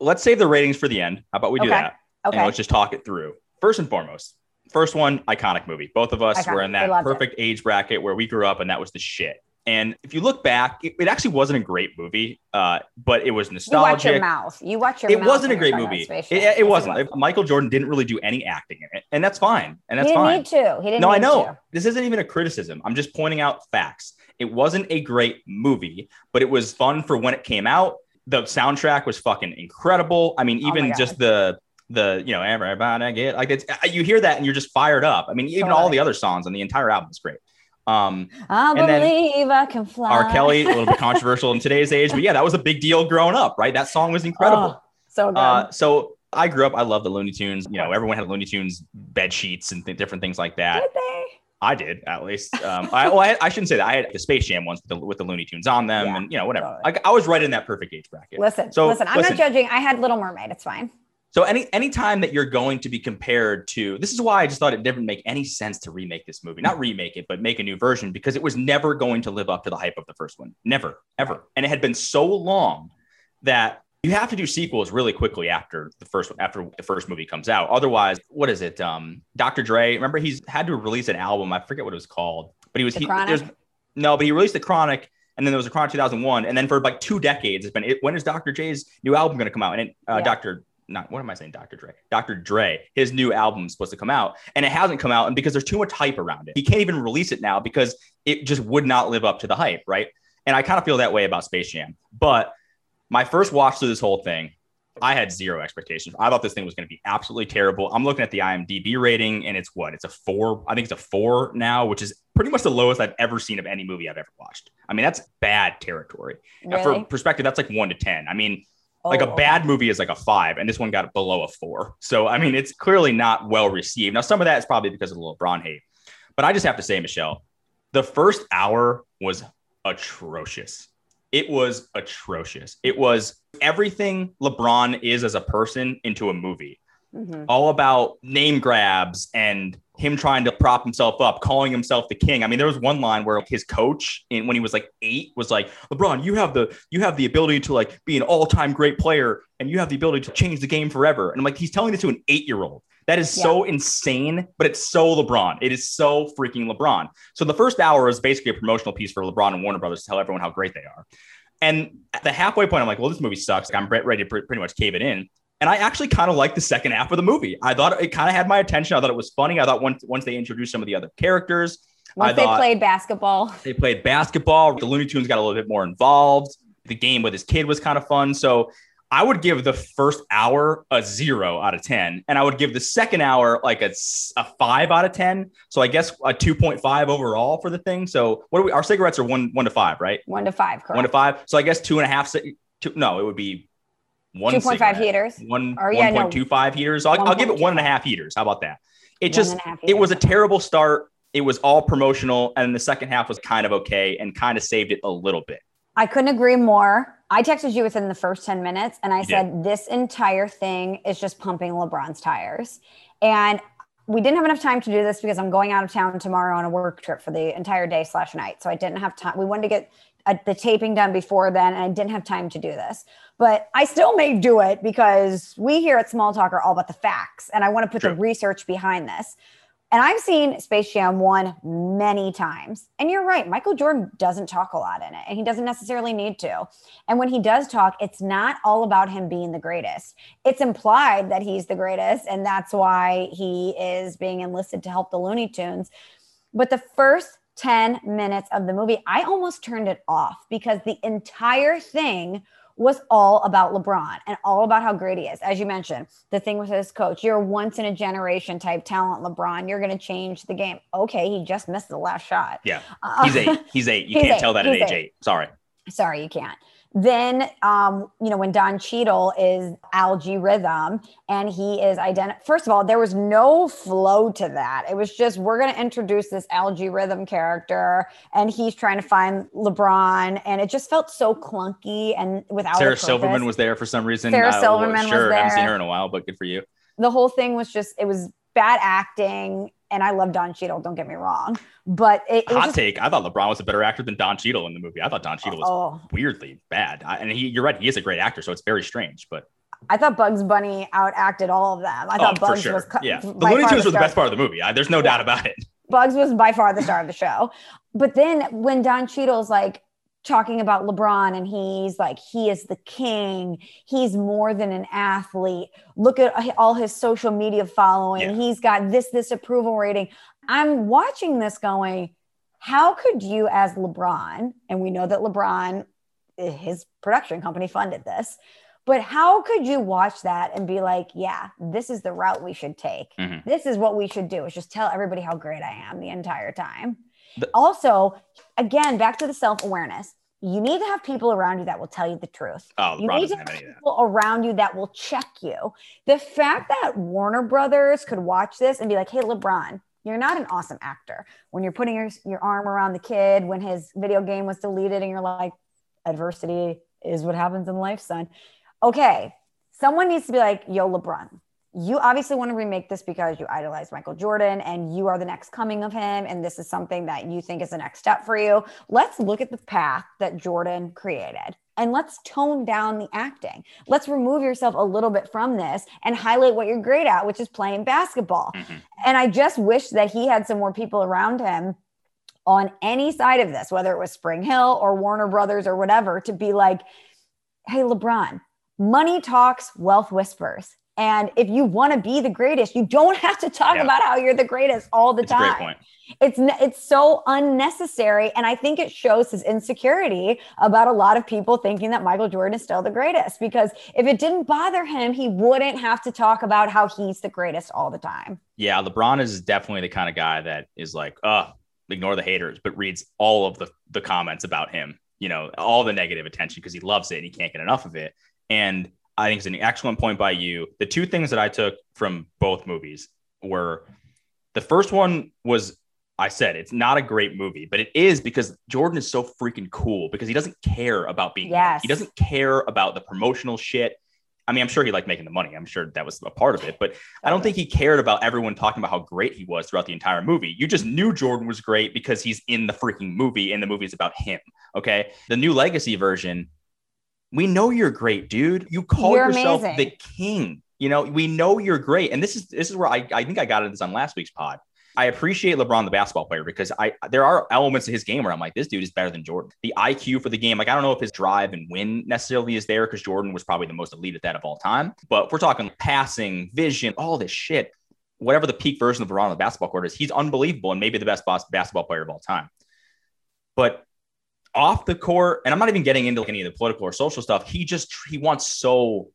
Let's save the ratings for the end. How about we do okay. that? Okay. And let's just talk it through. First and foremost, first one, iconic movie. Both of us iconic. were in that perfect it. age bracket where we grew up, and that was the shit. And if you look back, it, it actually wasn't a great movie, uh, but it was nostalgic.
You watch your mouth. You watch your. Mouth.
It wasn't a great movie. It, it, it wasn't. Was. Michael Jordan didn't really do any acting in it, and that's fine. And that's
he didn't
fine.
Need to. He didn't.
No,
I
know.
To.
This isn't even a criticism. I'm just pointing out facts. It wasn't a great movie, but it was fun for when it came out. The soundtrack was fucking incredible. I mean, oh even oh just the the you know everybody get like it's you hear that and you're just fired up. I mean, even totally. all the other songs on the entire album is great. Um,
I believe I can fly.
R. Kelly, a little bit controversial in today's age, but yeah, that was a big deal growing up, right? That song was incredible. Oh,
so good. Uh,
so I grew up. I love the Looney Tunes. You know, everyone had Looney Tunes bed sheets and th- different things like that.
Did they?
I did at least. Um, I, well, I, I, shouldn't say that. I had the Space Jam ones with the, with the Looney Tunes on them, yeah, and you know, whatever. I, I, was right in that perfect age bracket.
Listen, so listen, I'm listen, not judging. I had Little Mermaid. It's fine.
So any any time that you're going to be compared to this is why I just thought it didn't make any sense to remake this movie. Not remake it, but make a new version because it was never going to live up to the hype of the first one. Never, ever. And it had been so long that you have to do sequels really quickly after the first after the first movie comes out. Otherwise, what is it? Um, Dr. Dre, remember he's had to release an album. I forget what it was called, but he was
the he, there's
no, but he released the Chronic and then there was a Chronic 2001, and then for like two decades, it's been it, when is Dr. J's new album going to come out? And it, uh, yeah. Dr not what am I saying, Dr. Dre? Dr. Dre, his new album is supposed to come out and it hasn't come out. And because there's too much hype around it, he can't even release it now because it just would not live up to the hype, right? And I kind of feel that way about Space Jam. But my first watch through this whole thing, I had zero expectations. I thought this thing was going to be absolutely terrible. I'm looking at the IMDb rating and it's what? It's a four. I think it's a four now, which is pretty much the lowest I've ever seen of any movie I've ever watched. I mean, that's bad territory. Really? For perspective, that's like one to 10. I mean, like a oh, bad movie is like a five, and this one got below a four. So I mean, it's clearly not well received. Now, some of that is probably because of the LeBron hate, but I just have to say, Michelle, the first hour was atrocious. It was atrocious. It was everything LeBron is as a person into a movie. Mm-hmm. All about name grabs and him trying to prop himself up, calling himself the king. I mean, there was one line where his coach, in, when he was like eight, was like, "LeBron, you have the you have the ability to like be an all time great player, and you have the ability to change the game forever." And I'm like, he's telling this to an eight year old. That is yeah. so insane, but it's so LeBron. It is so freaking LeBron. So the first hour is basically a promotional piece for LeBron and Warner Brothers to tell everyone how great they are. And at the halfway point, I'm like, well, this movie sucks. Like, I'm ready to pretty much cave it in. And I actually kind of liked the second half of the movie. I thought it kind of had my attention. I thought it was funny. I thought once once they introduced some of the other characters,
once they played basketball,
they played basketball. The Looney Tunes got a little bit more involved. The game with his kid was kind of fun. So I would give the first hour a zero out of 10. And I would give the second hour like a, a five out of 10. So I guess a 2.5 overall for the thing. So what are we, our cigarettes are one, one to five, right?
One to five, correct.
One to five. So I guess two and a half. Two, no, it would be one
2.5 heaters.
One, or, yeah, 1.25 no, heaters. I'll, I'll give it one and a half heaters. How about that? It just, it was a terrible start. It was all promotional. And the second half was kind of okay and kind of saved it a little bit.
I couldn't agree more. I texted you within the first 10 minutes and I you said, did. this entire thing is just pumping LeBron's tires. And we didn't have enough time to do this because I'm going out of town tomorrow on a work trip for the entire day slash night. So I didn't have time. We wanted to get a, the taping done before then, and I didn't have time to do this. But I still may do it because we here at Small Talk are all about the facts, and I want to put True. the research behind this. And I've seen Space Jam 1 many times. And you're right, Michael Jordan doesn't talk a lot in it, and he doesn't necessarily need to. And when he does talk, it's not all about him being the greatest. It's implied that he's the greatest, and that's why he is being enlisted to help the Looney Tunes. But the first 10 minutes of the movie, I almost turned it off because the entire thing was all about LeBron and all about how great he is. As you mentioned, the thing with his coach, you're once in a generation type talent, LeBron. You're going to change the game. Okay, he just missed the last shot.
Yeah, uh, he's eight. He's eight. You can't eight. tell that at age eight. eight. Sorry.
Sorry, you can't. Then, um, you know, when Don Cheadle is Al-G Rhythm and he is identified, first of all, there was no flow to that. It was just, we're going to introduce this Al-G Rhythm character and he's trying to find LeBron. And it just felt so clunky and without
Sarah Silverman was there for some reason.
Sarah uh, Silverman sure, was there. I
haven't seen her in a while, but good for you.
The whole thing was just, it was bad acting and I love Don Cheadle. Don't get me wrong, but it,
it hot just, take. I thought LeBron was a better actor than Don Cheadle in the movie. I thought Don Cheadle was oh. weirdly bad, I, and he, you're right, he is a great actor, so it's very strange. But
I thought Bugs Bunny outacted all of them. I thought oh, Bugs
sure.
was
yeah. The Looney Tunes were the best part of the movie. I, there's no yeah. doubt about it.
Bugs was by far the star of the show. But then when Don Cheadle's like, talking about LeBron and he's like, he is the king. He's more than an athlete. Look at all his social media following. Yeah. He's got this, this approval rating. I'm watching this going, how could you, as LeBron, and we know that LeBron, his production company funded this, but how could you watch that and be like, yeah, this is the route we should take? Mm-hmm. This is what we should do is just tell everybody how great I am the entire time also, again, back to the self awareness. You need to have people around you that will tell you the truth.
Oh,
you
need
to have people around you that will check you. The fact that Warner Brothers could watch this and be like, "Hey, LeBron, you're not an awesome actor." When you're putting your your arm around the kid when his video game was deleted, and you're like, "Adversity is what happens in life, son." Okay, someone needs to be like, "Yo, LeBron, you obviously want to remake this because you idolize Michael Jordan and you are the next coming of him. And this is something that you think is the next step for you. Let's look at the path that Jordan created and let's tone down the acting. Let's remove yourself a little bit from this and highlight what you're great at, which is playing basketball. Mm-hmm. And I just wish that he had some more people around him on any side of this, whether it was SpringHill or Warner Brothers or whatever, to be like, hey, LeBron, money talks, wealth whispers and if you want to be the greatest, you don't have to talk yeah. about how you're the greatest all the
it's
time.
great point.
It's it's so unnecessary, and I think it shows his insecurity about a lot of people thinking that Michael Jordan is still the greatest. Because if it didn't bother him, he wouldn't have to talk about how he's the greatest all the time.
Yeah, LeBron is definitely the kind of guy that is like, oh, ignore the haters, but reads all of the the comments about him. You know, all the negative attention because he loves it and he can't get enough of it. And I think it's an excellent point by you. The two things that I took from both movies were the first one was I said it's not a great movie, but it is because Jordan is so freaking cool because he doesn't care about being
yes.
he doesn't care about the promotional shit. I mean, I'm sure he liked making the money. I'm sure that was a part of it, but I don't think he cared about everyone talking about how great he was throughout the entire movie. You just knew Jordan was great because he's in the freaking movie and the movie is about him. Okay. The new legacy version we know you're great, dude. You call you're yourself amazing. the king. You know, we know you're great. And this is this is where I, I think I got into this on last week's pod. I appreciate LeBron, the basketball player, because I there are elements of his game where I'm like, this dude is better than Jordan. The IQ for the game, like I don't know if his drive and win necessarily is there because Jordan was probably the most elite at that of all time. But if we're talking passing, vision, all this shit, whatever the peak version of LeBron on the basketball court is, he's unbelievable and maybe the best basketball player of all time. But off the court, and I'm not even getting into any of the political or social stuff. He just he wants so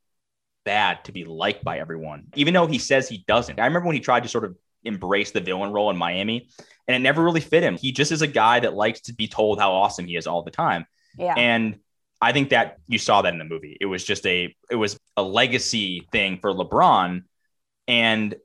bad to be liked by everyone, even though he says he doesn't. I remember when he tried to sort of embrace the villain role in Miami, and it never really fit him. He just is a guy that likes to be told how awesome he is all the time.
Yeah.
And I think that you saw that in the movie. It was just a it was a legacy thing for LeBron. And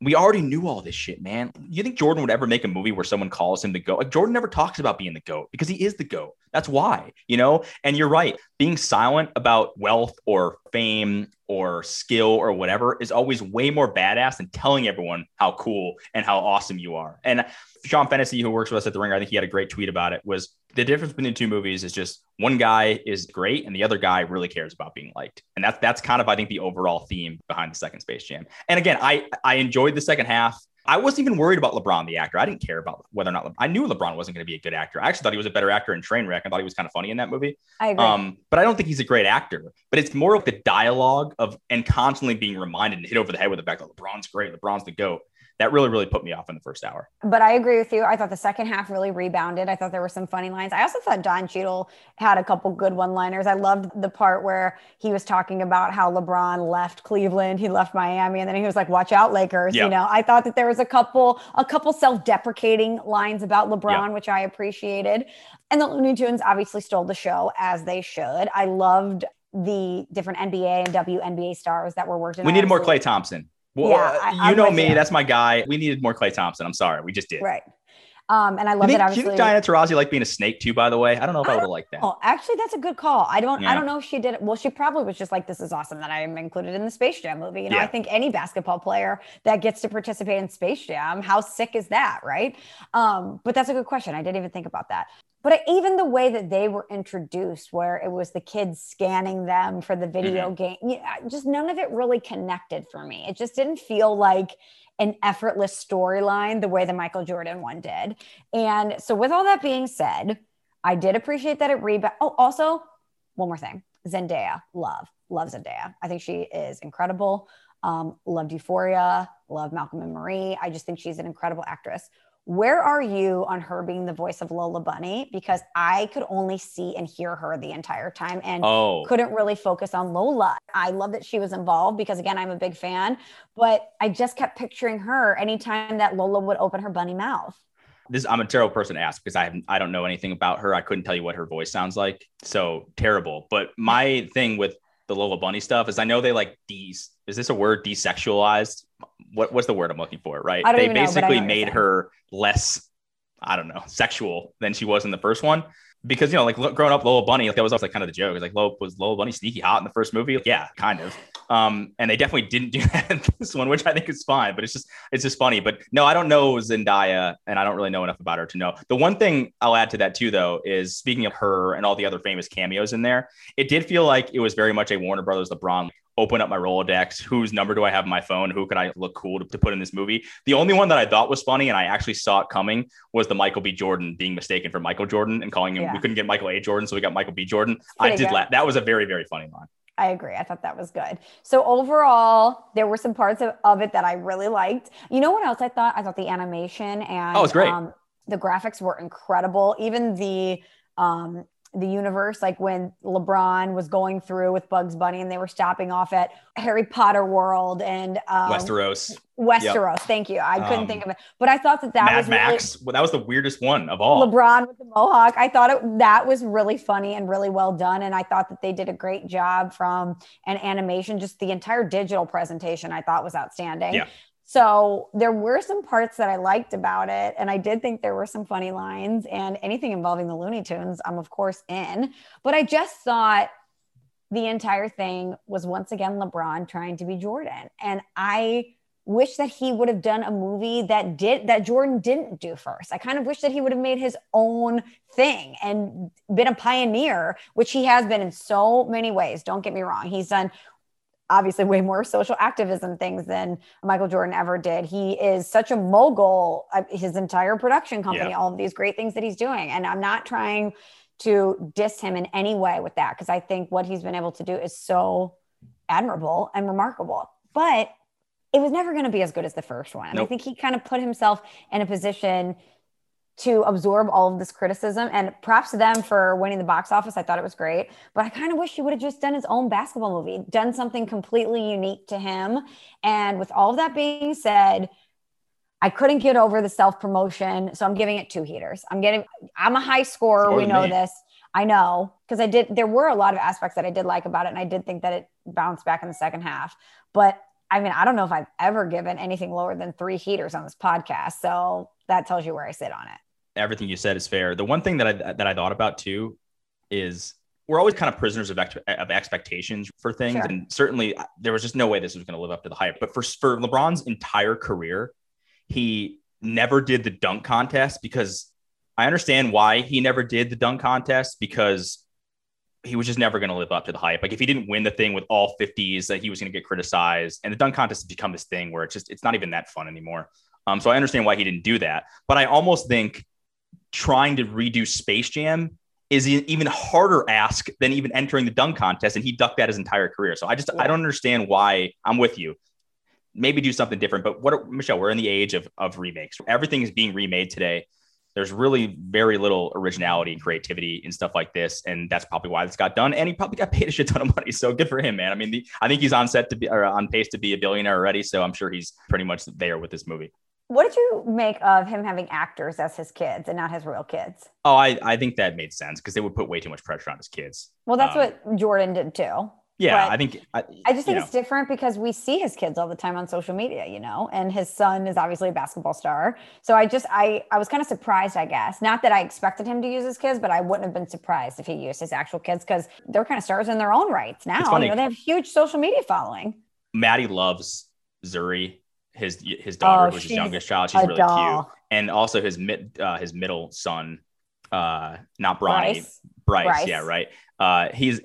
we already knew all this shit, man. You think Jordan would ever make a movie where someone calls him the GOAT? Like Jordan never talks about being the GOAT because he is the GOAT. That's why, you know? And you're right. Being silent about wealth or fame or skill or whatever is always way more badass than telling everyone how cool and how awesome you are. And Sean Fennessy, who works with us at the Ringer, I think he had a great tweet about it. Was the difference between the two movies is just one guy is great and the other guy really cares about being liked, and that's that's kind of I think the overall theme behind the second Space Jam. And again, I I enjoyed the second half. I wasn't even worried about LeBron, the actor. I didn't care about whether or not Le- I knew LeBron wasn't going to be a good actor. I actually thought he was a better actor in Trainwreck. I thought he was kind of funny in that movie.
I agree. Um,
but I don't think he's a great actor. But it's more of the dialogue of and constantly being reminded and hit over the head with the fact that LeBron's great, LeBron's the goat that really, really put me off in the first hour.
But I agree with you. I thought the second half really rebounded. I thought there were some funny lines. I also thought Don Cheadle had a couple good one liners. I loved the part where he was talking about how LeBron left Cleveland, he left Miami, and then he was like, watch out, Lakers. Yep. You know, I thought that there was a couple, a couple self-deprecating lines about LeBron, yep. which I appreciated. And the Looney Tunes obviously stole the show as they should. I loved the different NBA and WNBA stars that were working.
We needed more Klay Thompson. Well, yeah, I, you know me. That's my guy. We needed more Klay Thompson. I'm sorry. We just did.
Right. Um, and I love
that.
Obviously,
you think Diana Taurasi like being a snake too? By the way, I don't know if I, I would have liked that.
Oh, actually, that's a good call. I don't. Yeah. I don't know if she did it. Well, she probably was just like, "This is awesome that I am included in the Space Jam movie." You know, yeah. I think any basketball player that gets to participate in Space Jam, how sick is that, right? Um, but that's a good question. I didn't even think about that. But even the way that they were introduced, where it was the kids scanning them for the video mm-hmm. game, just none of it really connected for me. It just didn't feel like an effortless storyline the way the Michael Jordan one did. And so, with all that being said, I did appreciate that it rebound. Oh, also, one more thing Zendaya, love, love Zendaya. I think she is incredible. Um, loved Euphoria, love Malcolm and Marie. I just think she's an incredible actress. Where are you on her being the voice of Lola Bunny? Because I could only see and hear her the entire time and oh. couldn't really focus on Lola. I love that she was involved because, again, I'm a big fan, but I just kept picturing her anytime that Lola would open her bunny mouth.
This I'm a terrible person to ask because I have, I don't know anything about her. I couldn't tell you what her voice sounds like. So terrible. But my thing with the Lola Bunny stuff is I know they like these. Is this a word? Desexualized what, what's the word I'm looking for? Right. They basically know, made her less, I don't know, sexual than she was in the first one. Because you know, like growing up, Lola Bunny, like that was always like kind of the joke. It's like, Lola was Lola Bunny sneaky hot in the first movie? Like, yeah, kind of. Um, and they definitely didn't do that in this one, which I think is fine. But it's just it's just funny. But no, I don't know Zendaya, and I don't really know enough about her to know. The one thing I'll add to that too, though, is speaking of her and all the other famous cameos in there, it did feel like it was very much a Warner Brothers LeBron open up my Rolodex. Whose number do I have in my phone? Who could I look cool to, to, put in this movie? The only one that I thought was funny and I actually saw it coming was the Michael B. Jordan being mistaken for Michael Jordan and calling him. Yeah. We couldn't get Michael A. Jordan, so we got Michael B. Jordan. I did laugh. That was a very very funny line.
I agree. I thought that was good. So overall, there were some parts of, of it that I really liked. You know what else I thought? I thought the animation and
oh, it's great. Um,
the graphics were incredible. Even the um, the universe, like when LeBron was going through with Bugs Bunny and they were stopping off at Harry Potter World and um,
Westeros.
Westeros, yep. thank you. I couldn't um, think of it, but I thought that that
Mad
was
Max. Really, well, that was the weirdest one of all.
LeBron with the mohawk. I thought it, that was really funny and really well done, and I thought that they did a great job from an animation. Just the entire digital presentation, I thought was outstanding.
Yeah.
So there were some parts that I liked about it. And I did think there were some funny lines and anything involving the Looney Tunes, I'm of course in. But I just thought the entire thing was once again LeBron trying to be Jordan. And I wish that he would have done a movie that did that Jordan didn't do first. I kind of wish that he would have made his own thing and been a pioneer, which he has been in so many ways. Don't get me wrong. He's done obviously way more social activism things than Michael Jordan ever did. He is such a mogul, his entire production company, yeah. all of these great things that he's doing. And I'm not trying to diss him in any way with that because I think what he's been able to do is so admirable and remarkable. But it was never going to be as good as the first one. Nope. I think he kind of put himself in a position to absorb all of this criticism. And props to them for winning the box office. I thought it was great. But I kind of wish he would have just done his own basketball movie, done something completely unique to him. And with all of that being said, I couldn't get over the self promotion. So I'm giving it two heaters. I'm getting, I'm a high scorer. We know me. this. I know because I did, there were a lot of aspects that I did like about it. And I did think that it bounced back in the second half. But I mean, I don't know if I've ever given anything lower than three heaters on this podcast. So that tells you where I sit on it
everything you said is fair. The one thing that I that I thought about too is we're always kind of prisoners of, ex- of expectations for things. Sure. And certainly uh, there was just no way this was going to live up to the hype. But for, for LeBron's entire career, he never did the dunk contest because I understand why he never did the dunk contest because he was just never going to live up to the hype. Like if he didn't win the thing with all 50s, that he was going to get criticized. And the dunk contest has become this thing where it's just it's not even that fun anymore. Um, so I understand why he didn't do that. But I almost think trying to redo Space Jam is an even harder ask than even entering the dunk contest. And he ducked that his entire career. So I just. I don't understand why I'm with you. Maybe do something different. But what are, Michelle, we're in the age of of remakes. Everything is being remade today. There's really very little originality and creativity and stuff like this, and that's probably why this got done. And he probably got paid a shit ton of money, so good for him, man. I mean, the, I think he's on set to be or on pace to be a billionaire already, so I'm sure he's pretty much there with this movie.
What did you make of him having actors as his kids and not his real kids?
Oh, I, I think that made sense because they would put way too much pressure on his kids.
Well, that's um, what Jordan did too.
Yeah, but I think
I, I just think it's different because we see his kids all the time on social media, you know, and his son is obviously a basketball star. So I just I I was kind of surprised, I guess. Not that I expected him to use his kids, but I wouldn't have been surprised if he used his actual kids because they're kind of stars in their own rights now. You know, they have huge social media following.
Maddie loves Zuri his his daughter, oh, was his youngest child. She's really doll. cute, and also his mid uh, his middle son, uh, not Bronny, Bryce. Bryce, Bryce. Yeah, right. Uh, he's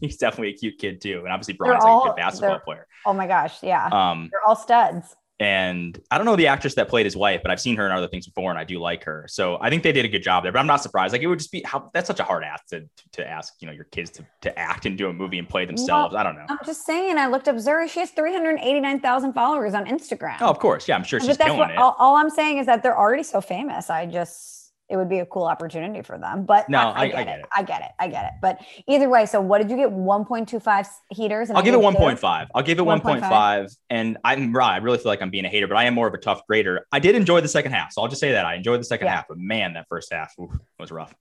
he's definitely a cute kid too, and obviously Bronny's all, like a good basketball player.
Oh my gosh, yeah. Um, they're all studs
and I don't know the actress that played his wife, but I've seen her in other things before, and I do like her. So I think they did a good job there. But I'm not surprised. Like it would just be how that's such a hard ask to to ask, you know, your kids to, to act and do a movie and play themselves. Well, I don't know.
I'm just saying. I looked up Zuri. She has 389,000 followers on Instagram.
Oh, of course, yeah. I'm sure she's killing
what,
it.
All, all I'm saying is that they're already so famous. I just it would be a cool opportunity for them. But
no, I,
I, get, I get it. it. I get it. I get it. But either way, so what did you get? 1.25 heaters?
I'll give it 1.5. I'll give it 1.5. And I'm right. I really feel like I'm being a hater, but I am more of a tough grader. I did enjoy the second half. So I'll just say that I enjoyed the second yeah. half, but man, that first half was rough.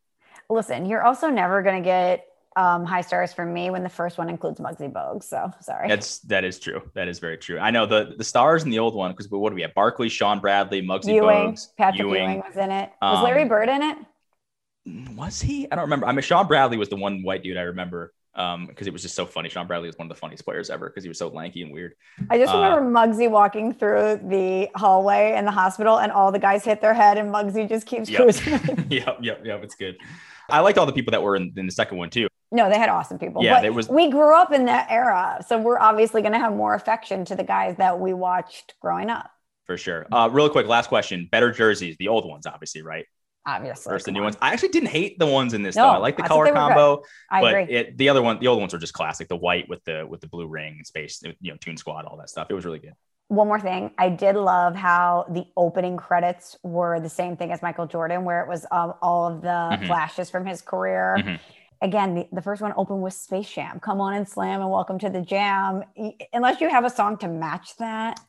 Listen, you're also never going to get um, high stars for me when the first one includes Muggsy Bogues. So sorry.
That's that is true. That is very true. I know the the stars in the old one because what do we have? Barkley, Shawn Bradley, Muggsy
Ewing,
Bogues,
Patrick Ewing. Ewing was in it. Was um, Larry Bird in it?
Was he? I don't remember. I mean, Shawn Bradley was the one white dude I remember um because it was just so funny. Shawn Bradley was one of the funniest players ever because he was so lanky and weird.
I just remember uh, Muggsy walking through the hallway in the hospital and all the guys hit their head and Muggsy just keeps
yep.
cruising.
yep, yep, yep. It's good. I liked all the people that were in, in the second one too.
No, they had awesome people.
Yeah, but it was.
We grew up in that era, so we're obviously going to have more affection to the guys that we watched growing up.
For sure. Uh, real quick, last question: better jerseys, the old ones, obviously, right?
Obviously,
versus the new on. ones. I actually didn't hate the ones in this no, though. I like the color combo.
I
but
agree.
It, the other one, the old ones were just classic. The white with the with the blue ring and space, you know, Tune Squad, all that stuff. It was really good
one more thing i did love how the opening credits were the same thing as michael jordan where it was um, all of the mm-hmm. flashes from his career mm-hmm. Again the, the first one opened with space jam come on and slam and welcome to the jam unless you have a song to match that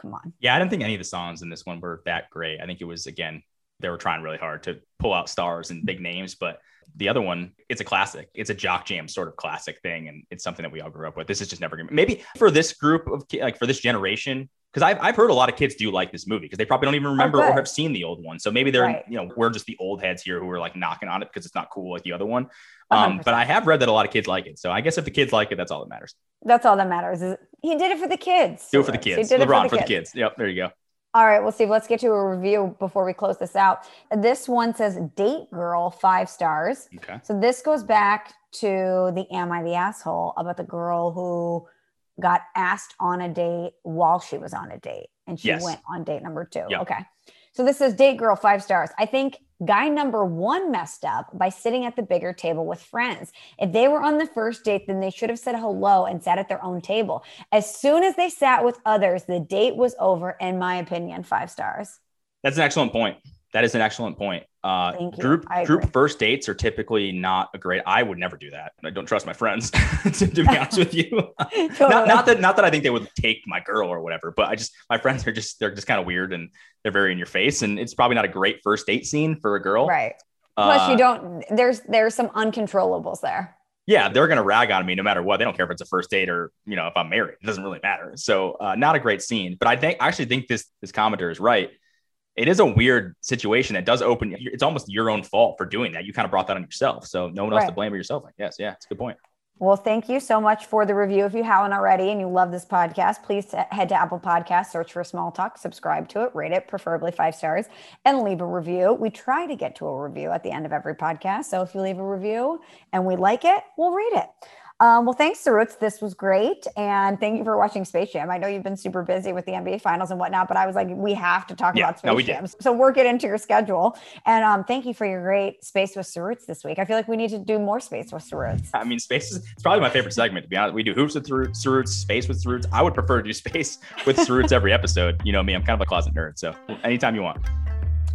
come on
yeah i didn't think any of the songs in this one were that great i think it was again they were trying really hard to pull out stars and big names but the other one, it's a classic. It's a jock jam sort of classic thing, and it's something that we all grew up with. This is just never gonna maybe for this group of like for this generation. Because I've, I've heard a lot of kids do like this movie because they probably don't even remember or have seen the old one. So maybe they're, right. you know, we're just the old heads here who are like knocking on it because it's not cool like the other one. Um, but I have read that a lot of kids like it. So I guess if the kids like it, that's all that matters.
That's all that matters. Is he did it for the kids.
Do it for the kids. LeBron for the, for the kids. Yep. There you go.
All right, well, Steve, let's get to a review before we close this out. This one says Date Girl, five stars.
Okay.
So this goes back to the Am I the Asshole about the girl who got asked on a date while she was on a date and she yes. went on date number two. Yep. Okay. So this says Date Girl, five stars. I think guy number one messed up by sitting at the bigger table with friends. If they were on the first date, then they should have said hello and sat at their own table. As soon as they sat with others, the date was over, in my opinion, five stars.
That's an excellent point. That is an excellent point. Uh, group group first dates are typically not a great. I would never do that. I don't trust my friends to, to, be honest with you. totally. not, not, that not that I think they would take my girl or whatever, but I just my friends are just they're just kind of weird and they're very in your face, and it's probably not a great first date scene for a girl.
Right. Plus, uh, you don't. There's there's some uncontrollables there.
Yeah, they're gonna rag on me no matter what. They don't care if it's a first date or you know if I'm married. It doesn't really matter. So uh, not a great scene. But I think I actually think this this commenter is right it is a weird situation that does open. It's almost your own fault for doing that. You kind of brought that on yourself. So no one else right. to blame but yourself. I guess. Yeah, it's a good point.
Well, thank you so much for the review. If you haven't already and you love this podcast, please head to Apple Podcasts, search for Small Talk, subscribe to it, rate it, preferably five stars, and leave a review. We try to get to a review at the end of every podcast. So if you leave a review and we like it, we'll read it. Um, well, thanks, Cerutz. This was great. And thank you for watching Space Jam. I know you've been super busy with the NBA finals and whatnot, but I was like, we have to talk yeah, about Space no, Jam. So work it into your schedule. And um, thank you for your great Space with Cerutz this week. I feel like we need to do more Space with Cerutz.
I mean, Space is it's probably my favorite segment, to be honest. We do hoops with Cerutz, Space with Cerutz. I would prefer to do Space with Cerutz every episode. You know me, I'm kind of a closet nerd. So anytime you want.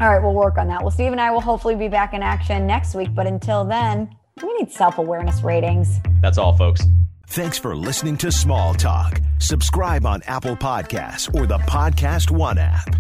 All right, we'll work on that. Well, Steve and I will hopefully be back in action next week. But until then, we need self awareness ratings.
That's all, folks.
Thanks for listening to Small Talk. Subscribe on Apple Podcasts or the Podcast One app.